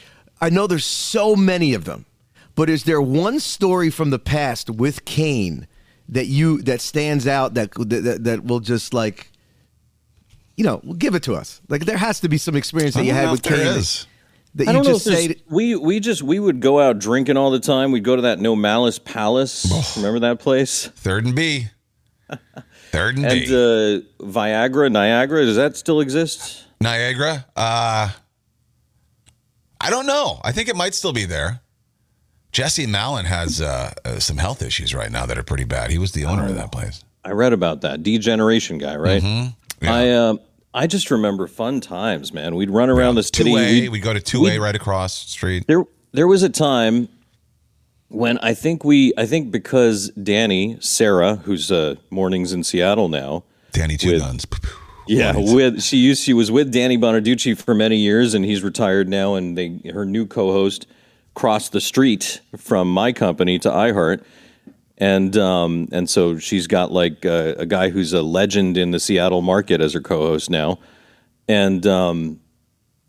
S2: I know there's so many of them, but is there one story from the past with Kane that you that stands out that that, that will just like, you know, give it to us? Like, there has to be some experience that you
S3: don't
S2: had with
S3: if there
S2: Kane. that-
S3: is.
S2: That
S4: I
S2: you
S4: don't know
S2: just
S4: if
S2: say.
S4: we we just we would go out drinking all the time. We'd go to that No Malice Palace. Remember that place?
S3: Third and B. Third and,
S4: And
S3: B.
S4: uh, Viagra, Niagara, does that still exist?
S3: Niagara. Uh, I don't know. I think it might still be there. Jesse Malin has uh, uh, some health issues right now that are pretty bad. He was the owner of that place.
S4: I read about that D Generation guy, right?
S3: Mm-hmm. Yeah.
S4: I uh, I just remember fun times, man. We'd run around the city.
S3: Two A.
S4: We'd-
S3: We go to two A right across the street.
S4: there there was a time when I think we I think because Danny Sarah, who's uh, mornings in Seattle now,
S3: Danny Two
S4: With-
S3: Guns.
S4: Yeah, with she used she was with Danny Bonaduce for many years, and he's retired now. And they her new co-host crossed the street from my company to iHeart, and um and so she's got like uh, a guy who's a legend in the Seattle market as her co-host now, and um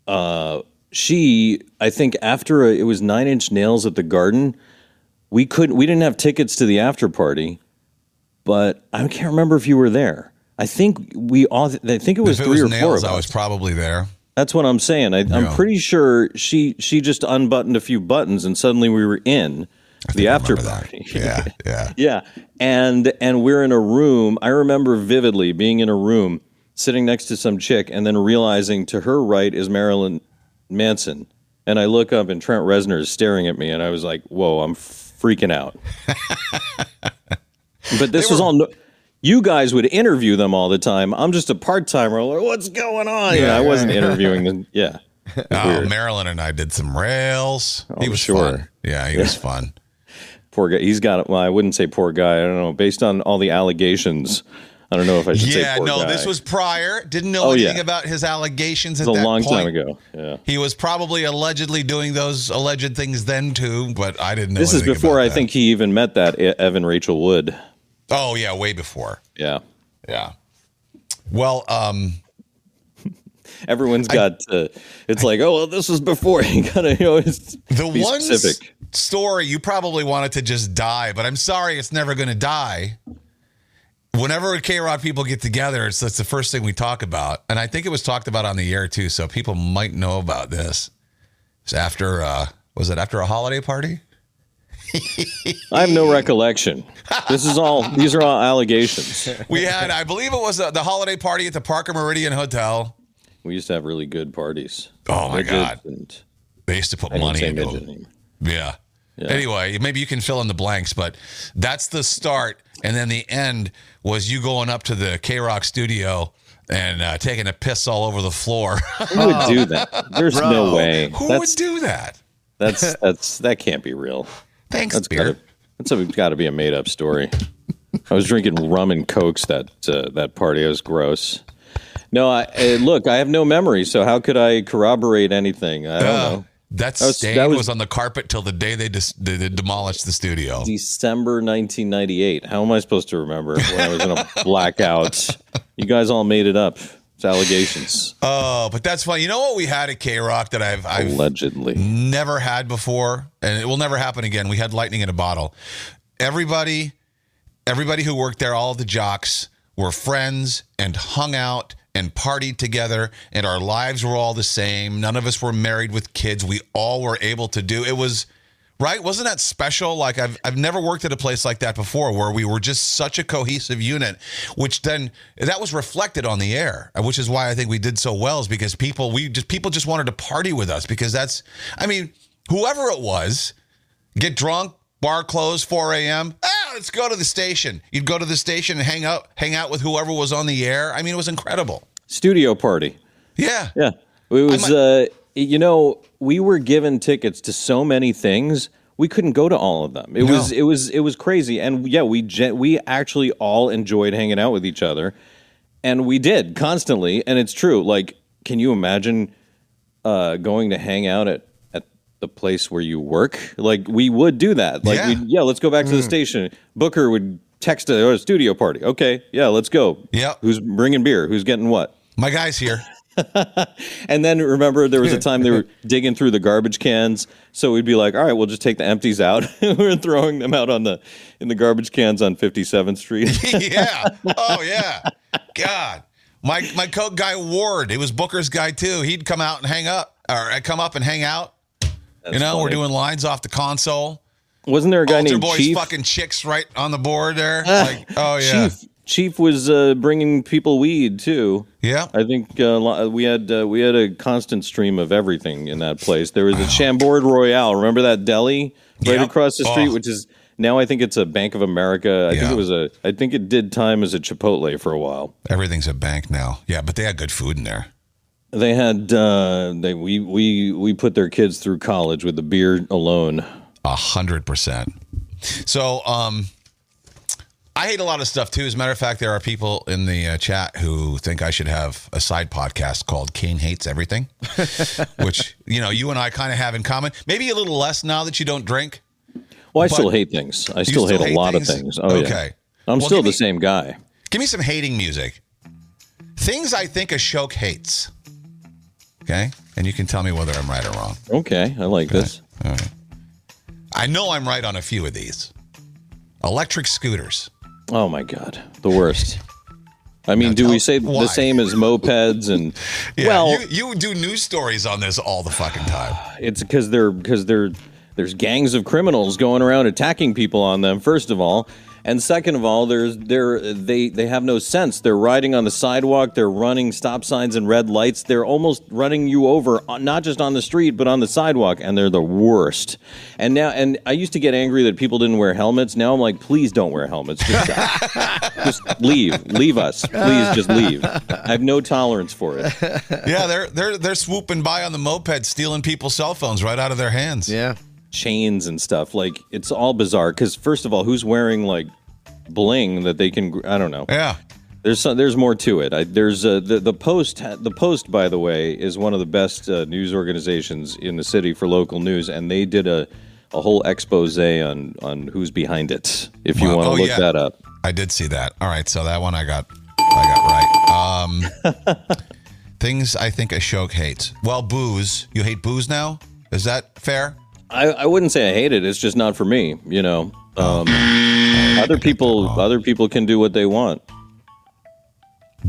S4: uh she I think after a, it was Nine Inch Nails at the Garden, we couldn't we didn't have tickets to the after party, but I can't remember if you were there. I think we all. I think it was
S3: If it
S4: three
S3: was
S4: or four
S3: nails,
S4: of
S3: I was probably there.
S4: That's what I'm saying. I, I'm
S3: Yeah.
S4: pretty sure she she just unbuttoned a few buttons and suddenly we were in the after party.
S3: Yeah, yeah.
S4: yeah, and and we're in a room. I remember vividly being in a room, sitting next to some chick, and then realizing to her right is Marilyn Manson, and I look up and Trent Reznor is staring at me, and I was like, "Whoa, I'm freaking out." but this was all. No, you guys would interview them all the time. I'm just a part timer. Like, What's going on? Yeah, I wasn't interviewing them. Yeah.
S3: Oh, Marilyn and I did some rails. Oh, he
S4: Oh,
S3: was
S4: sure.
S3: fun. Yeah, he was fun.
S4: Poor guy. He's got. Well, I wouldn't say poor guy. I don't know. Based on all the allegations, I don't know if I should say
S3: Yeah, no,
S4: guy.
S3: this was prior. Didn't know
S4: Oh,
S3: anything
S4: yeah.
S3: about his allegations at
S4: It was a
S3: that
S4: long
S3: point.
S4: time ago. Yeah.
S3: He was probably allegedly doing those alleged things then too, but I didn't know.
S4: This is before I
S3: that.
S4: think he even met that Evan Rachel Wood.
S3: Oh yeah, way before.
S4: Yeah.
S3: Yeah. Well, um,
S4: Everyone's got. Uh, it's like, oh well, this was before. You gotta, you know, it's
S3: the one
S4: specific.
S3: story you probably wanted to just die, but I'm sorry, it's never going to die. Whenever K Rock people get together, it's that's the first thing we talk about, and I think it was talked about on the air too, so people might know about this. It's after, uh, was it after a holiday party?
S4: I have no recollection. This is all. These are all allegations.
S3: We had, I believe it was uh, the holiday party at the Parker Meridien Hotel.
S4: We used to have really good parties.
S3: Oh, my
S4: Midget
S3: God.
S4: and-
S3: They used to put
S4: I didn't
S3: money
S4: say
S3: into
S4: midget
S3: them.
S4: anymore.
S3: Yeah. Anyway, maybe you can fill in the blanks, but that's the start. And then the end was you going up to the K Rock studio and uh, taking a piss all over the floor.
S4: Who would do that? There's no way.
S3: Who
S4: that's
S3: would do that?
S4: that's that's that can't be real.
S3: Thanks,
S4: That's
S3: beer.
S4: gotta, that's got to be a made up story. I was drinking rum and cokes that uh, that party. It was gross. No, I, uh, look, I have no memory, so how could I corroborate anything? I don't
S3: Uh,
S4: know.
S3: that
S4: was-
S3: stain
S4: that
S3: was,
S4: was-
S3: on the carpet till the day they, dis- they, they demolished the studio.
S4: December 1998. How am I supposed to remember when I was in a blackout? You guys all made it up. Allegations,
S3: Oh, but that's fun. You know what we had at K Rock that I've I've
S4: allegedly.
S3: never had before, and it will never happen again. We had lightning in a bottle. Everybody, everybody who worked there, all the jocks were friends and hung out and partied together, and our lives were all the same. None of us were married with kids. We all were able to do it. Was right? Wasn't that special? Like I've I've never worked at a place like that before, where we were just such a cohesive unit. Which then that was reflected on the air, which is why I think we did so well. Is because people we just people just wanted to party with us because that's I mean whoever it was, get drunk, bar closed, 4 a.m. Ah, let's go to the station. You'd go to the station and hang out hang out with whoever was on the air. I mean it was incredible.
S4: Studio party.
S3: Yeah.
S4: Yeah. It was,
S3: might-
S4: uh, you know, we were given tickets to so many things. We couldn't go to all of them. It was, it was, it was crazy. And yeah, we, we actually all enjoyed hanging out with each other. And we did constantly. And it's true. Like, can you imagine uh, going to hang out at, at the place where you work? Like, we would do that. Like,
S3: Yeah.
S4: yeah, let's go back
S2: Mm.
S4: to the station. Booker would text a, a studio party. Okay. Yeah, let's go.
S3: Yep.
S4: Who's bringing beer? Who's getting what?
S3: My guy's here.
S4: And then remember, there was a time they were digging through the garbage cans. So we'd be like, all right, we'll just take the empties out. we were throwing them out on the in the garbage cans on 57th Street.
S3: yeah. Oh yeah. God. My my coke guy Ward, it was Booker's guy too. He'd come out and hang up, or I'd come up and hang out. you know, we're doing lines off the console.
S4: Wasn't there a guy
S3: Altar
S4: named
S3: boys
S4: Chief?
S3: fucking chicks right on the board there. Ah, like, oh yeah,
S4: Chief Chief was uh, bringing people weed too.
S3: yeah.
S4: I think uh, we had uh, we had a constant stream of everything in that place. There was a Chambord Royale. Remember that deli right
S3: Yep.
S4: across the street,
S3: Oh.
S4: which is now I think it's a Bank of America. I think it was a I think it did time as a Chipotle for a while.
S3: Everything's a bank now. Yeah, but they had good food in there.
S4: They had uh, they we we we put their kids through college with the beer alone.
S3: A hundred percent. So, um, I hate a lot of stuff too. As a matter of fact, there are people in the uh, chat who think I should have a side podcast called Kane Hates Everything, which, you know, you and I kind of have in common. Maybe a little less now that you don't drink.
S4: Well, I still hate things. I still,
S3: still
S4: hate,
S3: hate
S4: a lot
S3: things?
S4: of things. Oh yeah. I'm
S3: Well,
S4: still the
S3: me-
S4: same guy.
S3: Give me some hating music. Things I think Ashok hates. Okay. And you can tell me whether I'm right or wrong.
S4: Okay, I like this.
S3: I know I'm right on a few of these. Electric scooters.
S4: Oh my god, the worst. I mean,
S3: Now
S4: do we say
S3: why?
S4: the same as mopeds and
S3: Yeah,
S4: well,
S3: you, you do news stories on this all the fucking time.
S4: it's because they're because they're there's gangs of criminals going around attacking people on them first of all and second of all there's they're they they have no sense. They're riding on the sidewalk they're running stop signs and red lights they're almost running you over uh, not just on the street but on the sidewalk and they're the worst. And now and i used to get angry that people didn't wear helmets. Now i'm like please don't wear helmets. Just, just leave leave us. Please just leave. I have no tolerance for it.
S3: Yeah, they're they're they're swooping by on the moped, stealing people's cell phones right out of their hands.
S2: Yeah.
S4: Chains and stuff. Like it's all bizarre. Because first of all, who's wearing like bling that they can? I don't know.
S3: Yeah.
S4: There's some, there's more to it. I, there's uh, the the post the post by the way is one of the best uh, news organizations in the city for local news, and they did a a whole expose on on who's behind it. If you
S3: Wow.
S4: want to
S3: Oh,
S4: look
S3: yeah.
S4: that up.
S3: I did see that. All right, so that one I got I got right. Um things I think Ashok hates. Well, booze. You hate booze now? Is that fair?
S4: I, I wouldn't say I hate it. It's just not for me. You know. Um, other people other people can do what they want.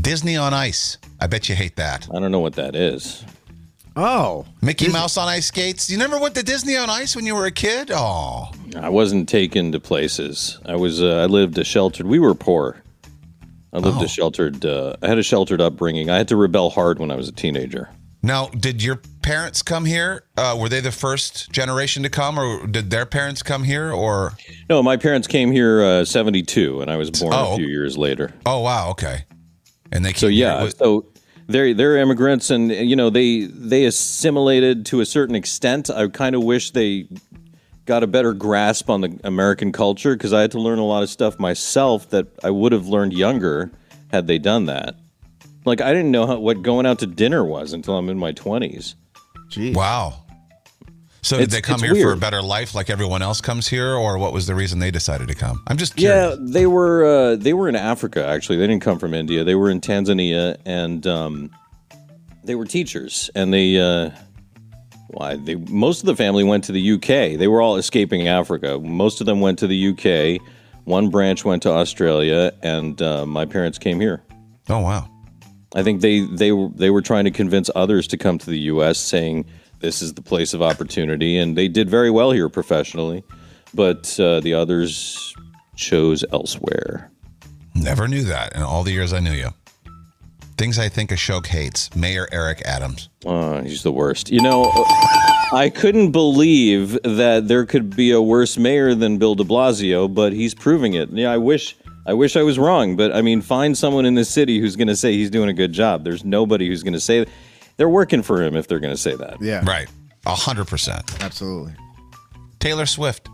S3: Disney on Ice. I bet you hate that.
S4: I don't know what that is.
S2: Oh.
S3: Mickey Mouse on ice skates. You never went to Disney on Ice when you were a kid? Oh.
S4: I wasn't taken to places. I was. Uh, I lived a sheltered. We were poor. I lived
S3: Oh.
S4: a sheltered. Uh, I had a sheltered upbringing. I had to rebel hard when I was a teenager.
S3: Now, did your parents come here? Uh, were they the first generation to come, or did their parents come here? Or
S4: No, my parents came here uh, '72, and I was born
S3: Oh.
S4: a few years later.
S3: oh wow, okay. and they
S4: So
S3: came here
S4: yeah,
S3: with-
S4: so they're they're immigrants, and you know they they assimilated to a certain extent. I kind of wish they got a better grasp on the American culture because I had to learn a lot of stuff myself that I would have learned younger had they done that. Like I didn't know how, what going out to dinner was until I'm in my twenties.
S2: Gee.
S3: wow. So did
S4: It's-
S3: they come
S4: it's
S3: here for a better life, like everyone else comes here, or what was the reason they decided to come? I'm just
S4: Yeah, they were uh, they were in Africa actually. They didn't come from India. They were in Tanzania and um, they were teachers. And they uh, why they most of the family went to the UK. They were all escaping Africa. Most of them went to the UK. One branch went to Australia, and uh, my parents came here.
S3: Oh wow.
S4: I think they they were they were trying to convince others to come to the U.S., saying this is the place of opportunity, and they did very well here professionally. But uh, the others chose elsewhere.
S3: Never knew that in all the years I knew you. Things I think Ashok hates. Mayor Eric Adams.
S4: Oh, he's the worst. You know, I couldn't believe that there could be a worse mayor than Bill De Blasio, but he's proving it. Yeah, I wish. I wish I was wrong, but I mean, find someone in the city who's going to say he's doing a good job. There's nobody who's going to say they're working for him if they're going to say that.
S2: Yeah.
S3: Right. A hundred percent.
S2: Absolutely.
S3: Taylor Swift.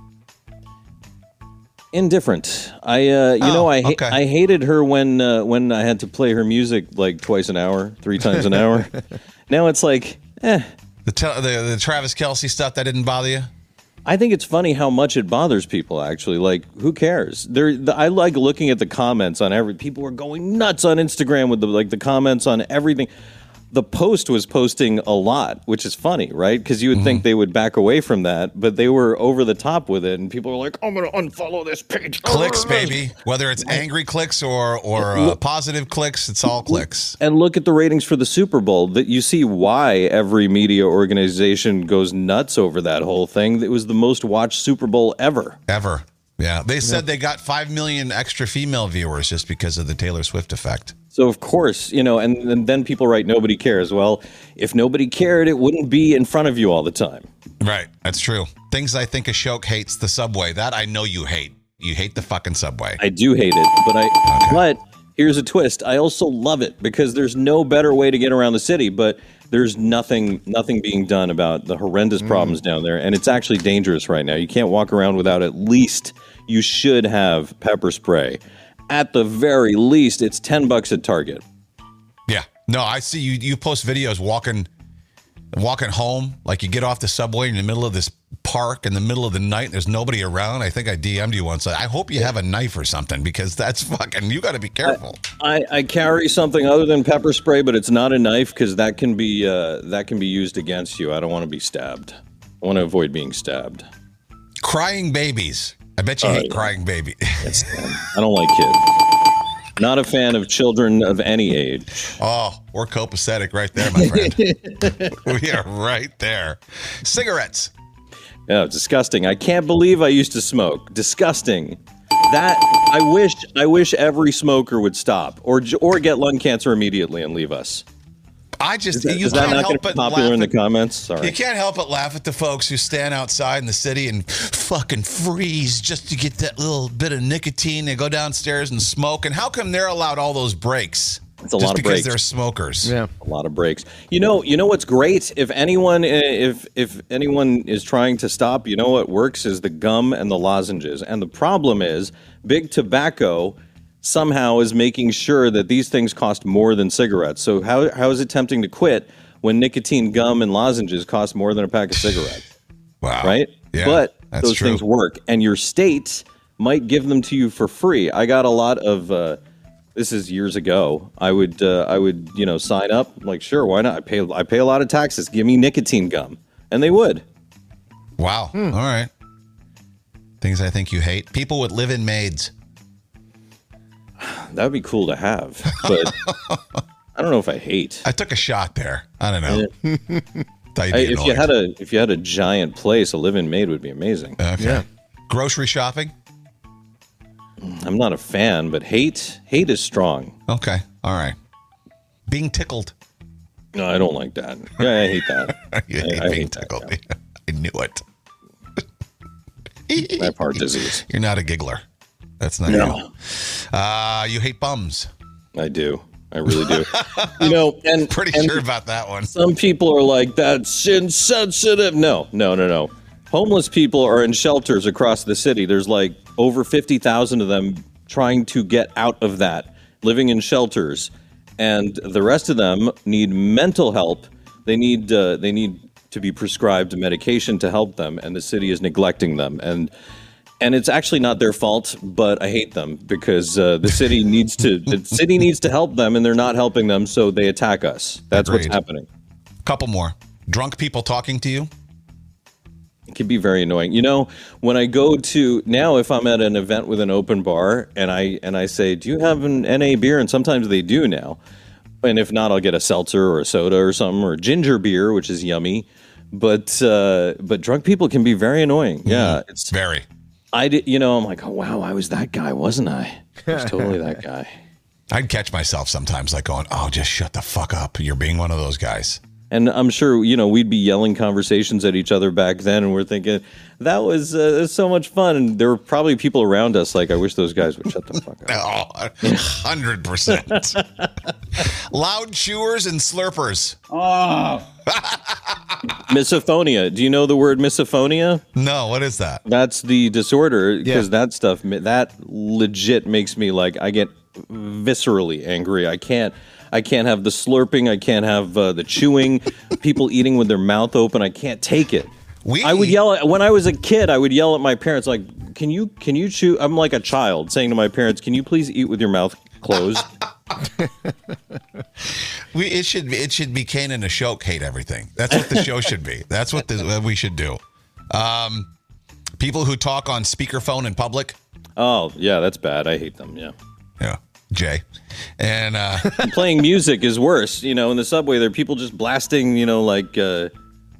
S4: Indifferent. I, uh, you
S3: Oh,
S4: know, I ha-
S3: okay.
S4: I hated her when uh, when I had to play her music like twice an hour, three times an hour. now it's like, eh.
S3: The, te- the the Travis Kelce stuff that didn't bother you?
S4: I think it's funny how much it bothers people. Actually, like who cares? There, the, I like looking at the comments on every. People are going nuts on Instagram with the like the comments on everything. The post was posting a lot, which is funny, right? Because you would
S3: Mm-hmm.
S4: think they would back away from that, but they were over the top with it, and people were like, "I'm going to unfollow this page."
S3: Clicks, baby. Whether it's angry clicks or or uh, positive clicks, it's all clicks.
S4: And look at the ratings for the Super Bowl. That you see why every media organization goes nuts over that whole thing. It was the most watched Super Bowl ever.
S3: Ever. Yeah. They said they got five million extra female viewers just because of the Taylor Swift effect.
S4: So of course, you know, and, and then people write nobody cares. Well, if nobody cared, it wouldn't be in front of you all the time.
S3: Right. That's true. Things I think Ashok hates the subway. That I know you hate. You hate the fucking subway.
S4: I do hate it, but I but here's a twist. I also love it because there's no better way to get around the city, but there's nothing nothing being done about the horrendous mm. problems down there and it's actually dangerous right now. You can't walk around without at least you should have pepper spray. At the very least, it's 10 bucks at Target.
S3: Yeah. No, I see you. You post videos walking, walking home. Like you get off the subway in the middle of this park in the middle of the night. And there's nobody around. I think I DM'd you once. I hope you have a knife or something because that's fucking. You got to be careful.
S4: I, I carry something other than pepper spray, but it's not a knife because that can be uh, that can be used against you. I don't want to be stabbed. I want to avoid being stabbed.
S3: crying babies. I bet you
S4: Oh,
S3: hate
S4: yeah.
S3: crying baby.
S4: I don't like kids. Not a fan of children of any age.
S3: oh, we're copacetic right there, my friend. we are right there. Cigarettes.
S4: It's disgusting. I can't believe I used to smoke. Disgusting. That I wish I wish every smoker would stop or or get lung cancer immediately and leave us.
S3: I just
S4: Is that,
S3: you
S4: is
S3: can't
S4: not
S3: help
S4: to be
S3: but
S4: popular in the
S3: at-
S4: comments? Sorry.
S3: You can't help but laugh at the folks who stand outside in the city and fucking freeze just to get that little bit of nicotine. They go downstairs and smoke. And how come they're allowed all those breaks?
S4: It's a
S3: just
S4: lot of breaks
S3: because
S4: breaks.
S3: they're smokers.
S2: Yeah.
S4: a lot of breaks. You know, you know what's great? If anyone, eh, if if anyone is trying to stop, you know what works is the gum and the lozenges. And the problem is, big tobacco somehow is making sure that these things cost more than cigarettes. So how how is it tempting to quit when nicotine gum and lozenges cost more than a pack of cigarettes?
S3: Wow.
S4: right?
S3: Yeah,
S4: but
S3: that's
S4: those
S3: true.
S4: things work, and your state might give them to you for free. I got a lot of. Uh, this is years ago. I would, uh, I would, you know, sign up. I'm like, sure, why not? I pay, I pay a lot of taxes. Give me nicotine gum, and they would.
S3: Wow.
S4: Hmm.
S3: All right. Things I think you hate. People with live-in maids.
S4: That would be cool to have, but I don't know if I hate.
S3: I took a shot there. I don't know. Thought
S4: I, if you had a, if you had a giant place, a live-in maid would be amazing.
S3: Uh, okay.
S2: Yeah.
S3: Grocery shopping.
S4: Mm, I'm not a fan, but hate, hate is strong.
S3: Okay. All right. Being tickled.
S4: No, I don't like that. Yeah, I hate that.
S3: you hate
S4: I
S3: being
S4: hate that,
S3: tickled. I knew it.
S4: I have heart disease.
S3: You're not a giggler. That's not
S4: No.
S3: you. Uh, you hate bums.
S4: I do. I really do. you know, and
S3: Pretty
S4: and
S3: sure about that one.
S4: some people are like that's insensitive. No, no, no, no. Homeless people are in shelters across the city. There's like over fifty thousand of them trying to get out of that, living in shelters, and the rest of them need mental help. They need uh, they need to be prescribed medication to help them, and the city is neglecting them. And and it's actually not their fault, but I hate them because uh, the city needs to the city needs to help them, and they're not helping them, so they attack us. That's
S3: Agreed.
S4: what's happening.
S3: Couple more. Drunk people talking to you.
S4: It can be very annoying. You know, when I go to now, if I'm at an event with an open bar and I and I say, "Do you have an NA beer?" and sometimes they do now, and if not, I'll get a seltzer or a soda or something or ginger beer, which is yummy. But uh, but drunk people can be very annoying. Yeah, it's
S3: Very.
S4: I did. You know, I'm like, oh wow, I was that guy, wasn't I? I was totally that guy.
S3: I'd catch myself sometimes like going, "Oh, just shut the fuck up. You're being one of those guys."
S4: And I'm sure, you know, we'd be yelling conversations at each other back then, and we're thinking, that was uh, so much fun. And there were probably people around us like, I wish those guys would shut the fuck up.
S3: Oh, 100%. Loud chewers and slurpers. Oh.
S4: misophonia. Do you know the word misophonia?
S3: No, what is that?
S4: That's the disorder because
S2: Yeah.
S4: that stuff, that legit makes me like, I get viscerally angry. I can't. I can't have the slurping. I can't have uh, the chewing. People eating with their mouth open. I can't take it.
S3: We-
S4: I would yell at when I was a kid. I would yell at my parents like, "Can you can you chew?" I'm like a child saying to my parents, "Can you please eat with your mouth closed?"
S3: We it should be it should be Kane and Ashok hate everything. That's what the show should be. That's what, the, what we should do. Um, people who talk on speakerphone in public.
S4: oh yeah, that's bad. I hate them. Yeah.
S3: Yeah, Jay, and uh,
S4: Playing music is worse. You know, in the subway, there are people just blasting. You know, like uh,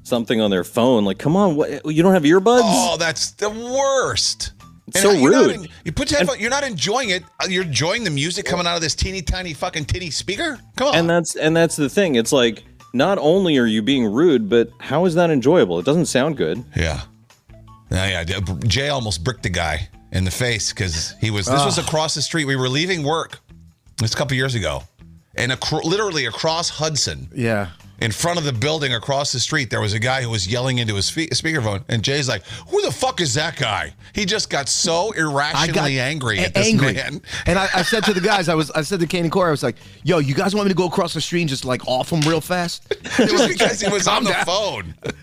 S4: something on their phone. Like, come on, what? You don't have earbuds?
S3: oh, that's the worst.
S4: so
S3: you're not
S4: rude.
S3: en- you put your headphone, you're not enjoying it. Uh, You're enjoying the music coming out of this teeny tiny fucking titty speaker. Come on.
S4: and that's and that's the thing. It's like not only are you being rude, but how is that enjoyable? It doesn't sound good.
S3: Yeah. Yeah, yeah. Jay almost bricked the guy in the face because he was. This was ah. across the street. We were leaving work. This a couple years ago, and acro- literally across Hudson,
S2: Yeah.
S3: in front of the building across the street, there was a guy who was yelling into his fe- speakerphone, and Jay's like, "Who the fuck is that guy?" He just got so irrationally angry
S2: a-
S3: at this
S2: angry.
S3: man.
S2: And I, I said to the guys, I was, I said to Kane and Corey, I was like, "Yo, you guys want me to go across the street and just like off him real fast?"
S3: just because he was on the
S2: down.
S3: phone.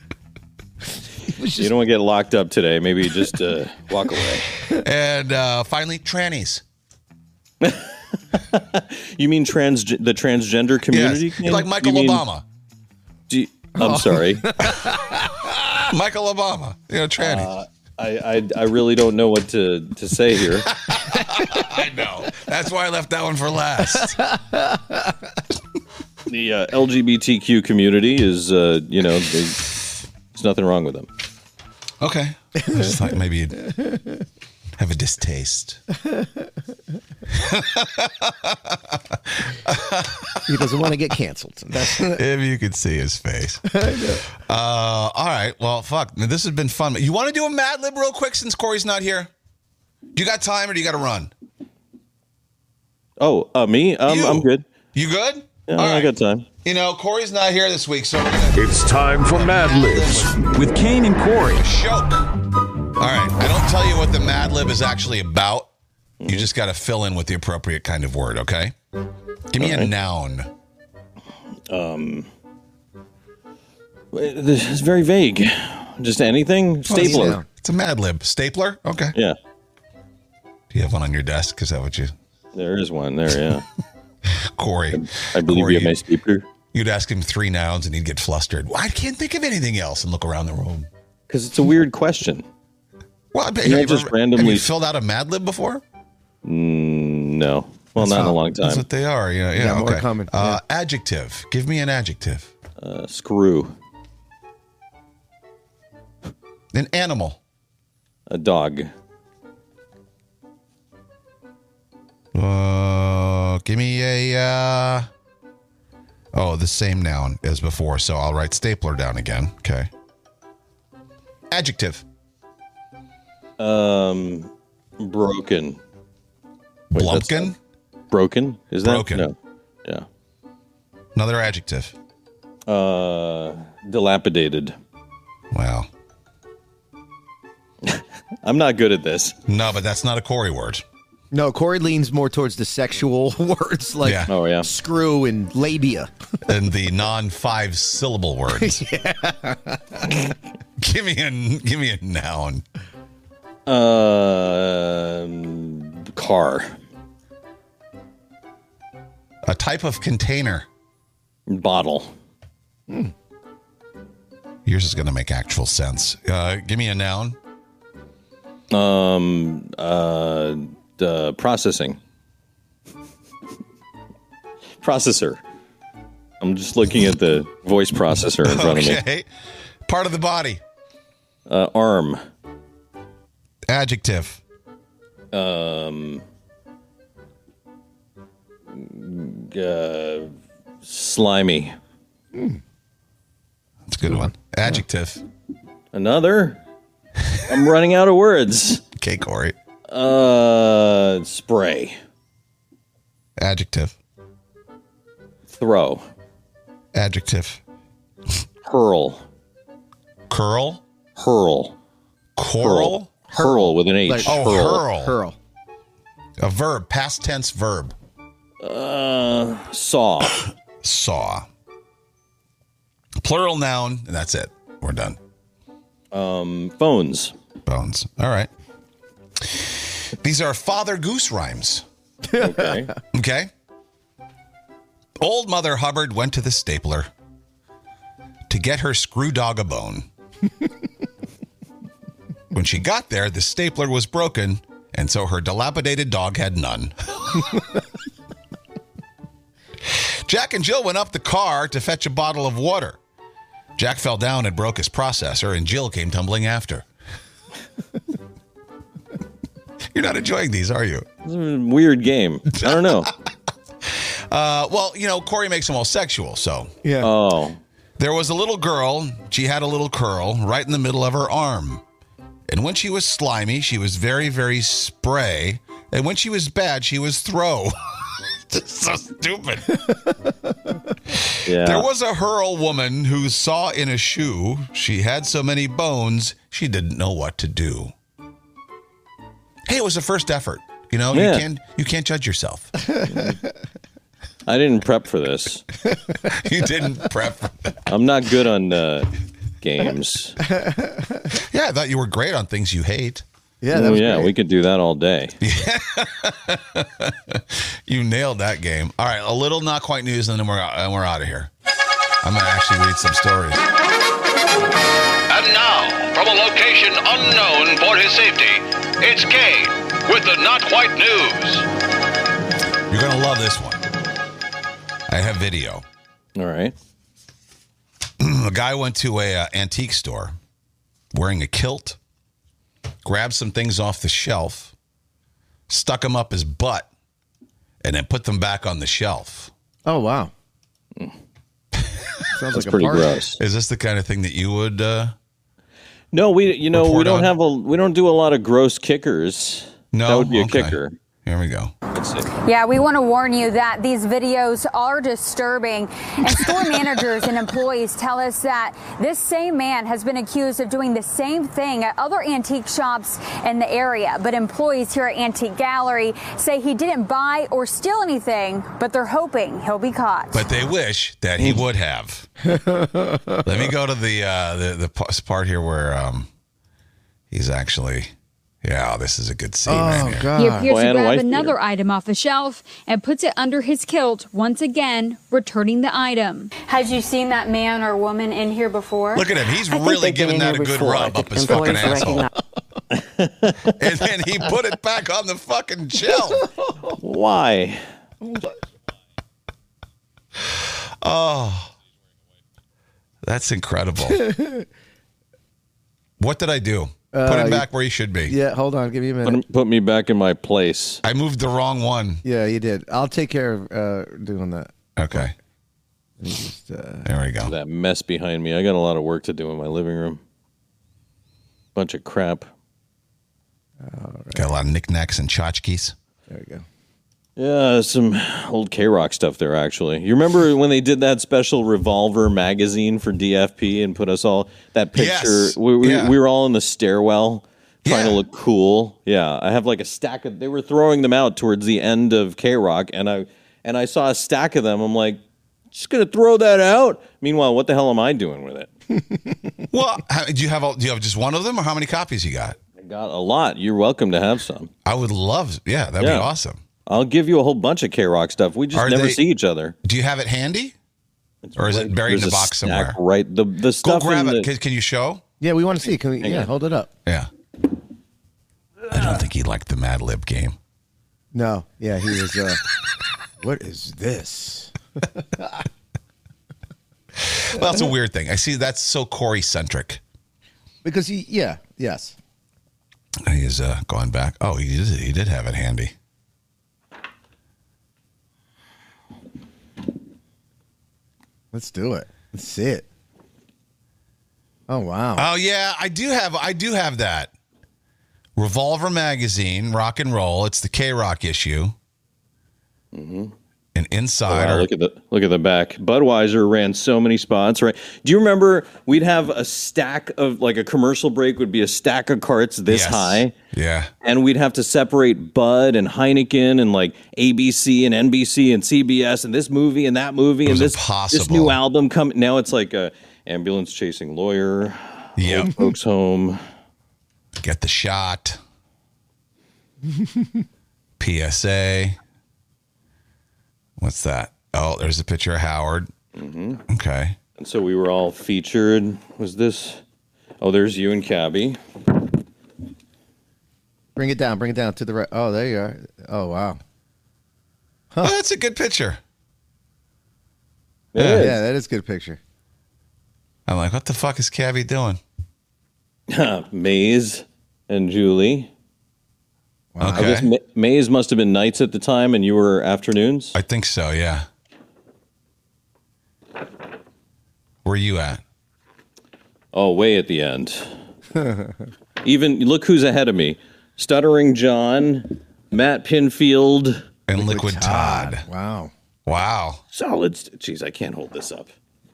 S2: It was
S4: You don't want to get locked up today. Maybe just uh, walk away.
S3: And uh, finally, trannies.
S4: You mean trans the transgender community?
S3: Yes. Like Michael
S4: You mean-
S3: Obama.
S4: do you- I'm sorry.
S3: Michael Obama. You know, trannies.
S4: I, I I really don't know what to to say here.
S3: I know. That's why I left that one for last.
S4: The uh, LGBTQ community is, uh, you know, they, there's nothing wrong with them.
S3: Okay. I just thought maybe you'd have a distaste.
S2: he doesn't want to get canceled. That's,
S3: If you could see his face. Uh, all right. Well, fuck. Now, This has been fun. You want to do a Mad Lib real quick since Corey's not here? Do you got time or do you got to run?
S4: Oh, uh, me? Um, I'm good.
S3: You good?
S4: Yeah,
S3: All
S4: I got time.
S3: You know, Corey's not here this week, so we're going to
S5: It's time for Mad Libs with Kane and Corey.
S3: choke. All right. I don't tell you what the Mad Lib is actually about. You just got to fill in with the appropriate kind of word, okay? Give me a noun.
S4: Um this it's very vague. Just anything? Stapler.
S2: yeah.
S3: It's a Mad Lib. Stapler? Okay.
S4: Yeah.
S3: Do you have one on your desk? Is that what you,
S4: There is one there, yeah.
S3: Corey?
S4: I believe
S3: Corey,
S4: you have my stapler.
S3: You'd ask him three nouns and he'd get flustered. Well, I can't think of anything else and look around the room.
S4: Because it's a weird question.
S3: Well, I bet
S4: You
S3: have you
S4: just
S3: ever-
S4: randomly-
S3: Have you filled out a Mad Lib before?
S4: No. Well, not in a long time.
S3: That's what they are. Yeah, yeah.
S2: Yeah, more
S3: okay.
S2: common,
S3: Uh, Adjective. Give me an adjective.
S4: Uh, screw.
S3: An animal.
S4: A dog.
S3: Uh, give me a. Oh, the same noun as before. So I'll write stapler down again. Okay. Adjective.
S4: Um, broken. Wait,
S3: Blumpkin.
S4: Broken? Is that?
S3: Broken.
S4: No. Yeah.
S3: Another adjective.
S4: Uh, dilapidated.
S3: Wow.
S4: I'm not good at this.
S3: No, but that's not a Corey word.
S2: No, Corey leans more towards the sexual words like
S3: Yeah.
S4: Oh yeah.
S2: screw and labia.
S3: and the non-five syllable words. give me a give me a noun.
S4: Um, car.
S3: A type of container.
S4: Bottle.
S3: Yours is going to make actual sense. Uh, give me a noun.
S4: Um, uh, the processing. Processor. I'm just looking at the voice processor in front of me.
S3: Okay. Part of the body.
S4: Uh, arm.
S3: Adjective.
S4: Um, uh, slimy.
S3: That's a good one. Adjective.
S4: Another. I'm running out of words.
S3: Okay, Corey.
S4: Uh, spray.
S3: Adjective.
S4: Throw.
S3: Adjective.
S4: Hurl.
S3: Curl.
S4: Hurl.
S3: Coral.
S4: Hurl with an H.
S2: Like-
S3: Oh,
S4: hurl.
S3: hurl.
S2: Hurl.
S3: A verb. Past tense verb.
S4: Uh, saw.
S3: Saw. Plural noun. And that's it. We're done.
S4: Um, phones.
S3: Bones. All right. These are Father Goose rhymes.
S4: Okay.
S3: Okay. Old Mother Hubbard went to the stapler to get her screw dog a bone. when she got there, the stapler was broken, and so her dilapidated dog had none. Jack and Jill went up the car to fetch a bottle of water. Jack fell down and broke his processor, and Jill came tumbling after. You're not enjoying these, are you?
S4: Weird game. I don't know.
S3: Uh, well, you know, Corey makes them all sexual, so
S2: Yeah.
S4: Oh,
S3: There was a little girl. She had a little curl right in the middle of her arm. And when she was slimy, she was very, very spray. And when she was bad, she was throw. Just so stupid.
S4: yeah.
S3: There was a hurl woman who saw in a shoe she had so many bones she didn't know what to do. Hey, it was the first effort. You know,
S4: Yeah.
S3: you can't you can't judge yourself.
S4: I didn't prep for this.
S3: you didn't prep. for that.
S4: I'm not good on uh, games.
S3: Yeah, I thought you were great on things you hate.
S2: yeah, that
S4: Oh,
S2: was
S4: yeah,
S2: great.
S4: we could do that all day.
S3: You nailed that game. All right, a little not quite news, and then we're and we're out of here. I'm gonna actually read some stories.
S6: And now, from a location unknown for his safety, it's Kane with the Not Quite News.
S3: You're gonna love this one. I have video.
S4: All right.
S3: A guy went to a uh, antique store wearing a kilt, grabbed some things off the shelf, stuck them up his butt, and then put them back on the shelf.
S2: Oh wow. Sounds
S4: That's
S2: like a
S4: pretty
S2: party.
S4: gross.
S3: Is this the kind of thing that you would? Uh,
S4: No, we you know we don't
S3: on.
S4: have a we don't do a lot of gross kickers.
S3: no,
S4: that would be a
S3: Okay.
S4: kicker.
S3: Here we go.
S7: Yeah, we want to warn you that these videos are disturbing. And store managers and employees tell us that this same man has been accused of doing the same thing at other antique shops in the area. But employees here at Antique Gallery say he didn't buy or steal anything, but they're hoping he'll be caught.
S3: But they wish that he would have. Let me go to the uh, the the part here where um, he's actually. Yeah, this is a good scene right
S2: Oh
S3: here.
S2: god.
S8: He appears
S4: Boy,
S8: to grab another
S4: beater.
S8: item off the shelf and puts it under his kilt, once again returning the item.
S7: Has you seen that man or woman in here before?
S3: Look at him. He's
S9: I
S3: really giving that a good
S9: before.
S3: Rub up his fucking
S9: employees
S3: asshole. and then he put it back on the fucking shelf.
S4: Why? Oh.
S3: That's incredible. what did I do? Put
S2: Uh,
S3: him
S2: you-
S3: back where he should be.
S2: Yeah, hold on, give me a
S4: Put,
S2: minute.
S4: put me back in my place.
S3: I moved the wrong one.
S2: Yeah, you did. I'll take care of uh, doing that.
S3: Okay.
S2: Just, uh,
S3: There we go.
S4: That mess behind me. I got a lot of work to do in my living room. Bunch of crap.
S3: Got a lot of knickknacks and tchotchkes.
S2: there we go.
S4: Yeah, some old K Rock stuff there, actually. You remember when they did that special Revolver magazine for DFP and put us all that picture?
S3: Yes.
S4: We, we,
S3: Yeah.
S4: we were all in the stairwell trying to look cool. Yeah, I have like a stack of. They were throwing them out towards the end of K Rock, and I and I saw a stack of them. I'm like, just gonna throw that out. Meanwhile, what the hell am I doing with it?
S3: Well, how, do you have all, do you have just one of them, or how many copies you got?
S4: I got a lot. You're welcome to have some.
S3: I would love. Yeah, that'd
S4: Yeah.
S3: be awesome.
S4: I'll give you a whole bunch of K Rock stuff. We just
S3: Are
S4: never
S3: they-
S4: see each other.
S3: Do you have it handy, or is it buried in the
S4: a
S3: box
S4: stack
S3: somewhere?
S4: Right. The the stuff.
S3: Go grab
S4: in
S3: it.
S4: the,
S3: Can, can you show?
S2: Yeah, we want to see. Can we? Yeah,
S4: on.
S2: hold it up.
S3: Yeah. I don't think he liked the Mad Lib game.
S2: No, yeah, he was. Uh, what is this?
S3: Well, that's a weird thing. I see that's so Corey centric.
S2: Because he, yeah, yes.
S3: He is uh, going back. Oh, he did. He did have it handy.
S2: Let's do it. Let's see it. Oh wow.
S3: Oh yeah, I do have. I do have that. Revolver magazine, rock and roll. It's the K Rock issue. Mm-hmm. And
S4: Oh,
S3: inside,
S4: wow,
S3: are-
S4: look at the look at the back. Budweiser ran so many spots, right? Do you remember we'd have a stack of like a commercial break would be a stack of carts this
S3: Yes.
S4: high,
S3: Yeah.
S4: and we'd have to separate Bud and Heineken and like ABC and NBC and CBS and this movie and that movie and this this new album coming. Now it's like a ambulance chasing lawyer, Yeah. folks home.
S3: Get the shot. PSA. What's that? Oh, there's a picture of Howard.
S4: Mm-hmm.
S3: Okay.
S4: And so we were all featured. Was this? Oh, there's you and Cabbie.
S2: Bring it down. Bring it down to the right. Oh, there you are. Oh wow.
S3: Oh, that's a good picture.
S4: It
S2: Yeah,
S4: is.
S2: that is a good picture.
S3: I'm like, what the fuck is Cabbie doing?
S4: Maze and Julie. I
S3: Okay.
S4: guess Ma- Maze must have been nights at the time, and you were afternoons.
S3: I think so, yeah. Where you at?
S4: Oh, way at the end. Even look who's ahead of me: Stuttering John, Matt Pinfield.
S3: And Liquid, Todd.
S2: Wow.
S3: Wow.
S4: Solid. st- Jeez, I can't hold this up.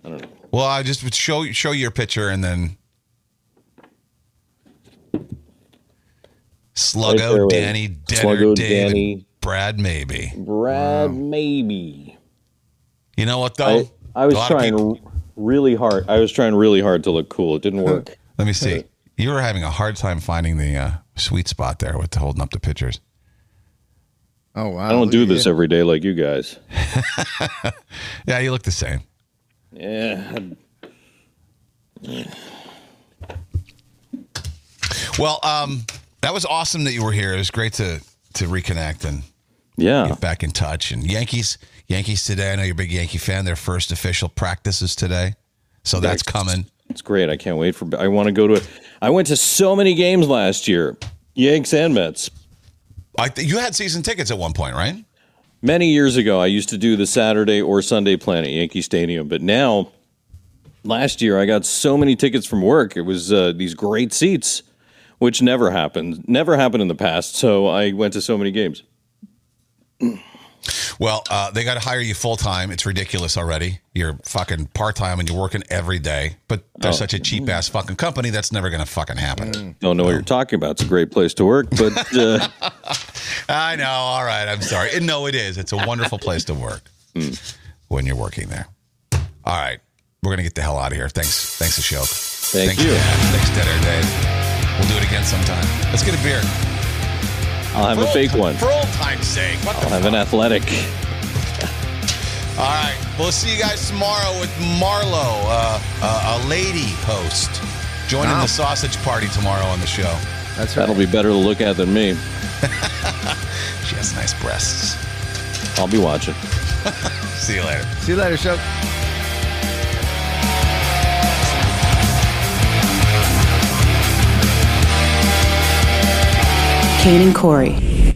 S4: I don't know.
S3: Well, I just would show show your picture and then
S4: Right there
S3: Sluggo,
S4: with
S3: Danny, Denner,
S4: Sluggo,
S3: David,
S4: Danny.
S3: Brad, maybe.
S4: Brad, maybe.
S3: You know what though?
S4: I was trying
S3: people-
S4: really hard. I was trying really hard to look cool. It didn't work.
S3: Let me see. You were having a hard time finding the uh, sweet spot there with holding up the pictures.
S2: Oh wow.
S4: I don't do this
S2: you.
S4: every day like you guys.
S3: Yeah, you look the same.
S4: Yeah.
S3: Well, um, that was awesome that you were here. It was great to to reconnect and
S4: Yeah.
S3: get back in touch. And Yankees, Yankees today. I know you're a big Yankee fan. Their first official practices today, so that's coming.
S4: It's great. I can't wait for. I want to go to it. I went to so many games last year, Yanks and Mets.
S3: I th- you had season tickets at one point, right?
S4: Many years ago, I used to do the Saturday or Sunday plan at Yankee Stadium, but now, last year, I got so many tickets from work. It was uh, these great seats, which never happened. Never happened in the past. So I went to so many games.
S3: Well, uh, they got to hire you full time. It's ridiculous already. You're fucking part time and you're working every day. But they're
S4: Oh.
S3: such a cheap ass fucking company. That's never going to fucking happen.
S4: Don't know what you're talking about. It's a great place to work, but uh,
S3: I know. All right. I'm sorry. No, it is. It's a wonderful place to work when you're working there. All right. We're going to get the hell out of here. Thanks. Thanks, Ashok.
S4: Thank
S3: Thanks,
S4: you.
S3: Dad. Thanks, Dead Air Dave. We'll do it again sometime. Let's get a beer.
S4: I'll have
S3: For
S4: a fake
S3: ti-
S4: one.
S3: For old time's sake. What
S4: I'll have an athletic.
S3: All right. We'll see you guys tomorrow with Marlo, uh, uh, a lady host, joining
S2: Wow.
S3: the sausage party tomorrow on the show.
S2: That's right.
S4: That'll be better to look at than me.
S3: She has nice breasts.
S4: I'll be watching.
S3: See you later.
S2: See you later, show.
S1: Kane and Corey.